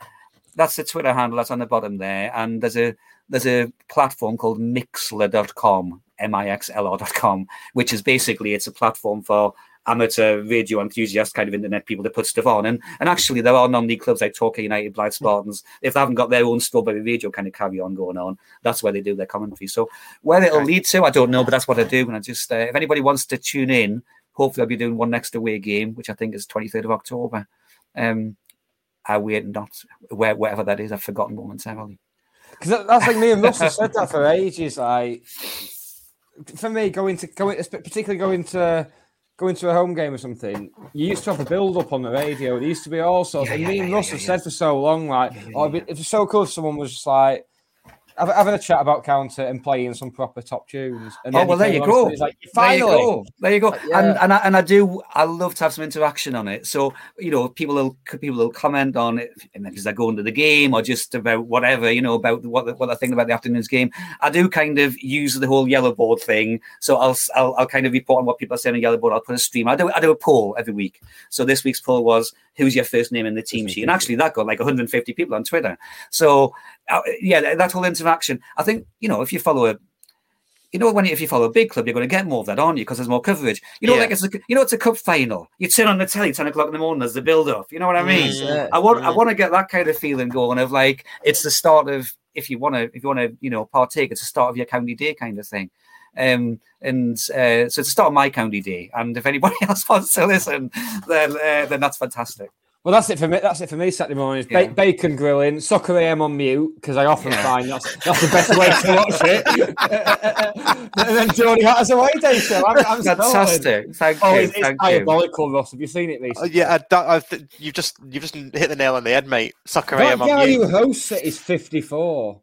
that's the Twitter handle that's on the bottom there. And there's a there's a platform called Mixlr.com, M-I-X-L-R.com, which is basically it's a platform for amateur radio enthusiasts, kind of internet people to put stuff on. And and actually there are non-league clubs like Torquay United, Blyth Spartans. If they haven't got their own strawberry radio kind of carry on going on, that's where they do their commentary. So where it'll lead to, I don't know, but that's what I do. And I just uh, if anybody wants to tune in, hopefully I'll be doing one next away game, which I think is 23rd of October. Um, I wait not where whatever that is. I've forgotten momentarily. Because that's like me and Russell said that for ages. Like for me, going to going particularly going to going to a home game or something, you used to have a build up on the radio. It used to be all sorts. Yeah, and me and yeah, Russell said for so long, like, oh, if it's so cool if someone was just like, having a chat about counter and playing some proper top tunes. And oh well, there you go. Like, there you go. There you go. Yeah. And and I, and I do. I love to have some interaction on it. So you know, people will people will comment on it because they're going to the game or just about whatever you know about what what they think about the afternoon's game. I do kind of use the whole yellow board thing. So I'll I'll, I'll kind of report on what people are saying on yellow board. I'll put a stream. I do I do a poll every week. So this week's poll was who's your first name in the team sheet, and actually that got like 150 people on Twitter. So yeah, that whole interaction. I think you know if you follow a you know, when if you follow a big club, you're going to get more of that, aren't you? Because there's more coverage. You know, Yeah. like it's a, you know, it's a cup final. You turn on the telly ten o'clock in the morning There's the build up. You know what I mean? Mm, yeah, I want, I want to get that kind of feeling going of like it's the start of if you want to, if you want to, you know, partake, it's the start of your county day kind of thing. Um, and uh, so it's the start of my county day. And if anybody else wants to listen, then uh, then that's fantastic. Well, that's it for me. That's it for me. Saturday mornings, Yeah. ba- bacon grilling, soccer AM on mute because I often find that's that's the best way to watch it. and then Geordie Hatter's away day show. I'm, I'm sorted. Fantastic. Thank Oh, you. it's, it's Thank you. diabolical, Russ. Have you seen it Uh, yeah, I, that, I, th- you've just you've just hit the nail on the head, mate. Soccer That AM guy on you. who hosts it is 54.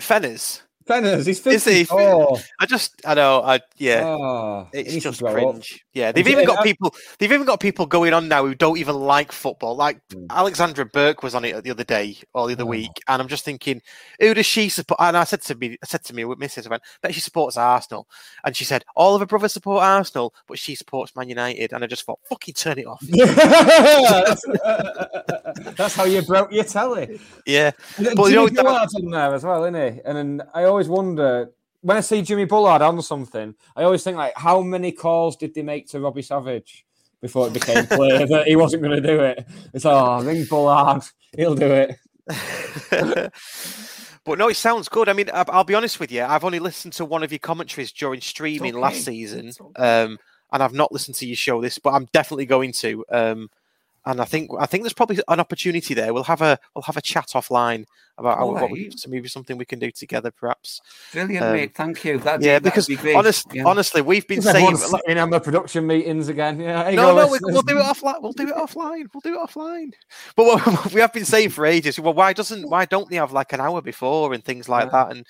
Fenners. Fenners, he's Is he? 54. I just, I know, I yeah. Oh, It's just cringe. up. Yeah, they've Yeah, even got I- people. They've even got people going on now who don't even like football. Like Hmm. Alexandra Burke was on it the other day or the other Oh. week, and I'm just thinking, who does she support? And I said to me, I said to me with Mrs. I went, bet she supports Arsenal, and she said all of her brothers support Arsenal, but she supports Man United, and I just thought, fucking turn it off. that's, that's how you broke your telly. yeah, But you know, that- on there as well, isn't he? And then I always wonder when I see Jimmy Bullard on something, I always think like, how many calls did they make to Robbie Savage before it became clear that he wasn't going to do it? It's oh, ring Bullard, he'll do it. but no, it sounds good. I mean, I'll be honest with you. I've only listened to one of your commentaries during streaming last season, okay. um, and I've not listened to your show this, but I'm definitely going to. Um, and I think I think there's probably an opportunity there. We'll have a we'll have a chat offline about how, what we, so maybe something we can do together, perhaps. Brilliant, Um, mate. Thank you. That'd yeah, be, because that'd be great. honest, Yeah. honestly, we've been saying Everyone's sitting on production meetings again. Yeah, no, go, no, we, listeners. we'll do it offline. We'll do it offline. We'll do it offline. But what we have been saying for ages, well, why doesn't why don't they have like an hour before and things like that? And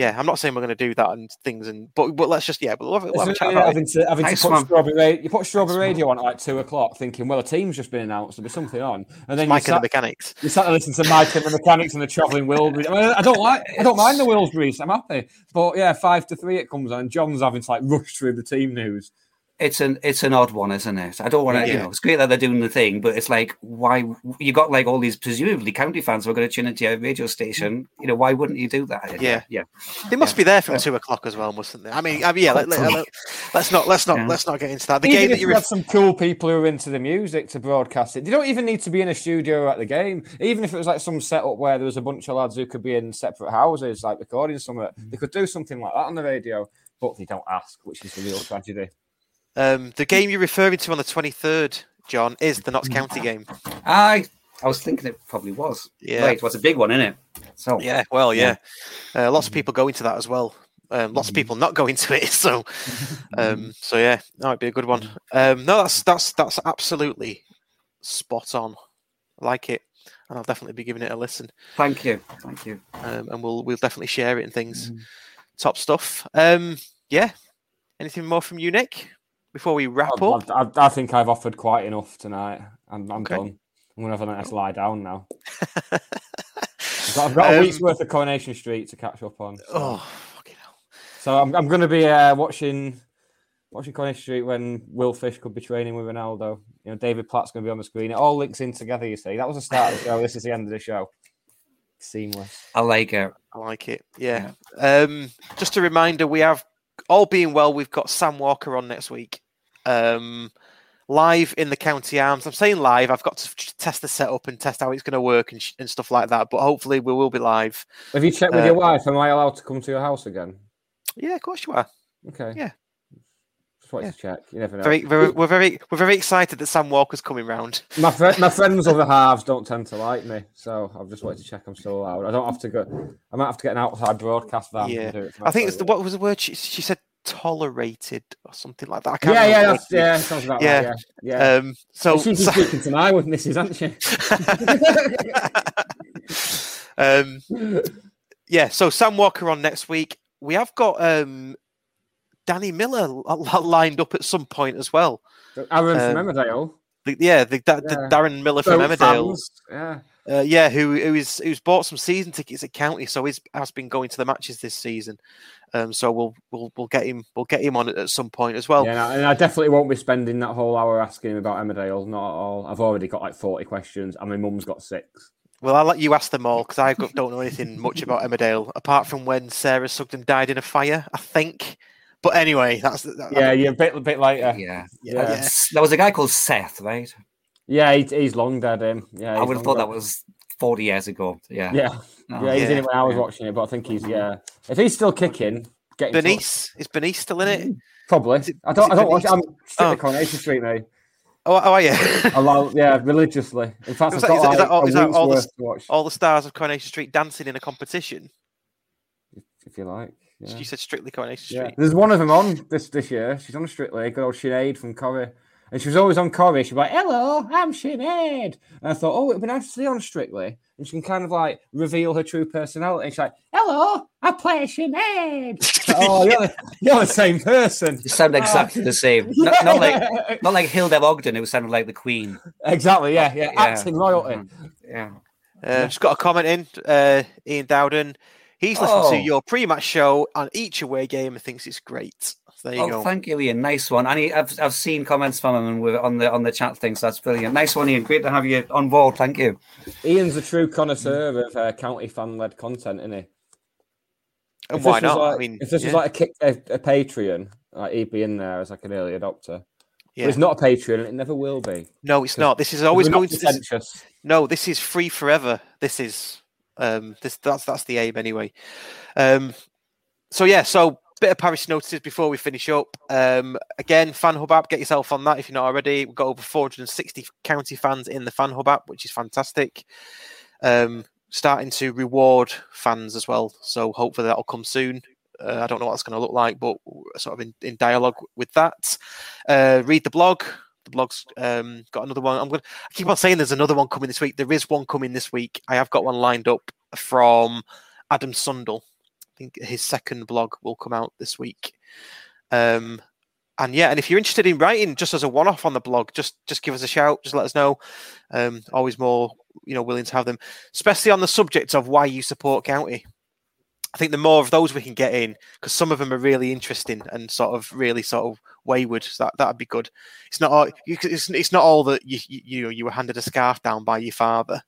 yeah, I'm not saying we're going to do that and things, and but but let's just yeah, we'll have, a- we'll have a It's chat really about it. having to, having Nice to put one. strawberry radio, you put strawberry radio on at like two o'clock, thinking, well, a team's just been announced, there'll be something on, and then you Mike and the mechanics. you sat to listen to Mike and the mechanics and the travelling Wilbury. I, mean, I don't like, I don't mind the Wilburys, I'm happy, but yeah, five to three it comes on, and John's having to like rush through the team news. It's an it's an odd one, isn't it? I don't want to, you know, it's great that they're doing the thing, but it's like, why you got like all these presumably county fans who are going to tune into your radio station? You know, why wouldn't you do that? Yeah. yeah. They must be there from two o'clock as well, mustn't they? I mean, I mean yeah. Let, us not let's not Yeah. let's not get into that. The even game that you have some cool people who are into the music to broadcast it, they don't even need to be in a studio at the game. Even if it was like some setup where there was a bunch of lads who could be in separate houses, like recording something, they mm. could do something like that on the radio, but they don't ask, which is the real tragedy. Um, the game you're referring to on the 23rd, John, is the Notts County game. I I was thinking it probably was. Yeah. Right, what's a big one, isn't it? So Yeah, well, yeah. Uh, lots of people go into that as well. Um, lots of people not go into it. So, um, so yeah, that might be a good one. Um, no, that's that's that's absolutely spot on. I like it, and I'll definitely be giving it a listen. thank you, thank you. Um, and we'll we'll definitely share it and things. Mm. Top stuff. Um, yeah. Anything more from you, Nick? Before we wrap I, up. I, I think I've offered quite enough tonight. I'm, I'm Okay. done. I'm gonna have a nice lie down now. I've got, I've got a Um, week's worth of Coronation Street to catch up on. So, Oh, fucking hell. so I'm, I'm going to be uh, watching watching Coronation Street when Will Fish could be training with Ronaldo. You know, David Platt's going to be on the screen. It all links in together. You see, that was the start of the show. This is the end of the show. Seamless. I like it. I like it. Yeah. Um, just a reminder, we have all being well. We've got Sam Walker on next week, um, live in the County Arms. I'm saying live. I've got to test the setup and test how it's going to work and, sh- and stuff like that. But hopefully, we will be live. Have you checked with Uh, your wife? Am I allowed to come to your house again? Yeah, of course you are. Okay. Yeah. Just wanted Yeah. to check. You never know. Very, very, we're very, we're very excited that Sam Walker's coming round. My fri my friends' other halves don't tend to like me, so I've just wanted to check I'm still allowed. I don't have to go. I might have to get an outside broadcast van. Yeah. and do it I think it's the, what was the word she, she said? Tolerated or something like that. I can't Yeah, yeah, that's, it yeah, sounds about Yeah. right. Yeah, yeah. Um, so, She's so- speaking to my witnesses, hasn't she? um, yeah, so Sam Walker on next week. We have got um, Danny Miller lined up at some point as well. Aaron from Um, Emmerdale. The, yeah, the, the Yeah. Darren Miller from Emmerdale. fans, Yeah. Uh, yeah, who who's who's bought some season tickets at County, so he's has been going to the matches this season. Um, so we'll we'll we'll get him we'll get him on at some point as well. yeah, and I- definitely won't be spending that whole hour asking him about Emmerdale. Not at all. I've already got like 40 questions, and my mum's got six. Well, I'll let you ask them all because I don't know anything much about Emmerdale apart from when Sarah Sugden died in a fire, I think. But anyway, that's that, Yeah, you're a bit, a bit later. Yeah. Yeah. Uh, There was a guy called Seth, right? Yeah, he, he's long dead. Him. Yeah, I would have long thought that was 40 years ago. Yeah. Yeah, Oh. yeah, he's in it when I was watching it, but I think he's yeah. If he's still kicking, get in touch. Bernice is Benice still in it? Probably. it- I don't. is I it don't watch. Bernice? I'm strictly Oh. Coronation Street, mate. Oh, oh are you? I yeah, religiously. In fact, Is I've that- got is that- is that all- a is that all the- worth watch, All the stars of Coronation Street dancing in a competition. if you like. Yeah. You said strictly Coronation Yeah. Street. There's one of them on this this year. She's on Strictly, good old Sinead from Corrie. And she was always on Corrie. She'd be like, Hello, I'm Sinead. And I thought, Oh, it'd be nice to see on Strictly. And she can kind of like reveal her true personality. And she's like, Hello, I play Sinead. It's like, oh, you're the, you're the same person. You sound exactly the same. Not, not like not like Hilda Ogden, who sounded like the Queen. Exactly, yeah, yeah. Yeah. Acting royalty. Mhm. Yeah. Uh, just got a comment in. Uh, Ian Dowden. He's listened Oh. to your pre-match show on each away game and thinks it's great. There you Oh, go. thank you, Ian. Nice one. And he, I've I've seen comments from him and we're on the on the chat thing, so that's brilliant. Nice one, Ian. Great to have you on board. Thank you. Ian's a true connoisseur of uh, county fan led content, isn't he? and If why this was not? Like, I mean, if this yeah, was like a, kick, a, a Patreon, like he'd be in there as like an early adopter. yeah. But it's not a Patreon, and it never will be. no, it's not. This is always going to. This, no, this is free forever. This is um this that's that's the aim anyway. Um so yeah, so bit of Paris notices before we finish up. Um again, Fan Hub app, get yourself on that if you're not already. We've got over 460 county fans in the Fan Hub app, which is fantastic. Um starting to reward fans as well. So hopefully that'll come soon. Uh, I don't know what that's going to look like, but sort of in, in dialogue with that. Uh, read the blog. The blog's um, got another one. I'm I keep on saying there's another one coming this week. There is one coming this week. I have got one lined up from Adam Sundell. I think his second blog will come out this week. Um, and yeah, and if you're interested in writing just as a one-off on the blog, just just give us a shout. Just let us know. Um, always more, you know, willing to have them, especially on the subject of why you support county. I think the more of those we can get in, because some of them are really interesting and sort of really sort of wayward. So that that'd be good. It's not all. You, it's, it's not all that you you you, know, you were handed a scarf down by your father.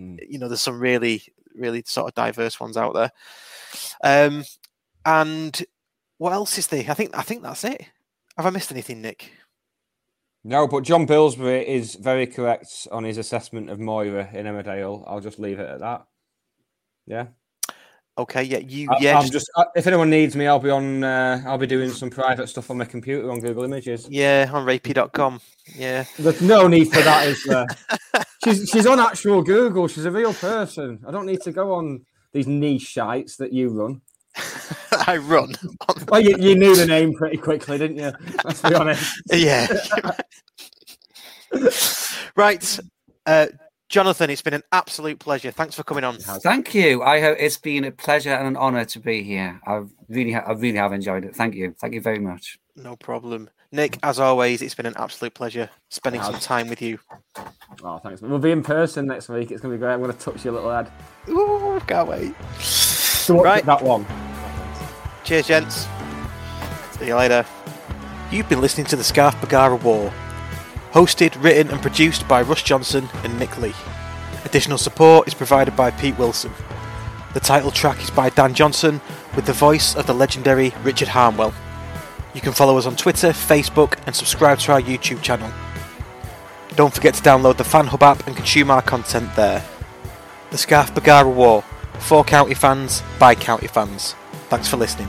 Mm. You know, there's some really really sort of diverse ones out there. Um, and what else is there? I think I think that's it. Have I missed anything, Nick? No, but John Billsbury is very correct on his assessment of Moira in Emmerdale. I'll just leave it at that. Yeah. Okay, yeah, you I, yeah, am just- just, uh, if anyone needs me, I'll be on. Uh, I'll be doing some private stuff on my computer on Google Images. yeah on rapey.com. Yeah, There's no need for that, is there? she's she's on actual Google. She's a real person. I don't need to go on these niche sites that you run. I run. Well, you, you knew the name pretty quickly, didn't you? Let's be honest. yeah. right, uh, Jonathan, it's been an absolute pleasure. Thanks for coming on. Thank you. I hope It's been a pleasure and an honour to be here. I really, ha- I really have enjoyed it. Thank you. Thank you very much. No problem. Nick, as always, it's been an absolute pleasure spending some time with you. Oh, thanks. We'll be in person next week. It's going to be great. I'm going to touch your little head. Ooh, can't wait. So Right. that one. Cheers, gents. See you later. You've been listening to the Scarf Bagara War. Hosted, written, and produced by Russ Johnson and Nick Lee. Additional support is provided by Pete Wilson. The title track is by Dan Johnson, with the voice of the legendary Richard Harmwell. You can follow us on Twitter, Facebook, and subscribe to our YouTube channel. Don't forget to download the FanHub app and consume our content there. The Scarf Bagara War. For county fans, by county fans. Thanks for listening.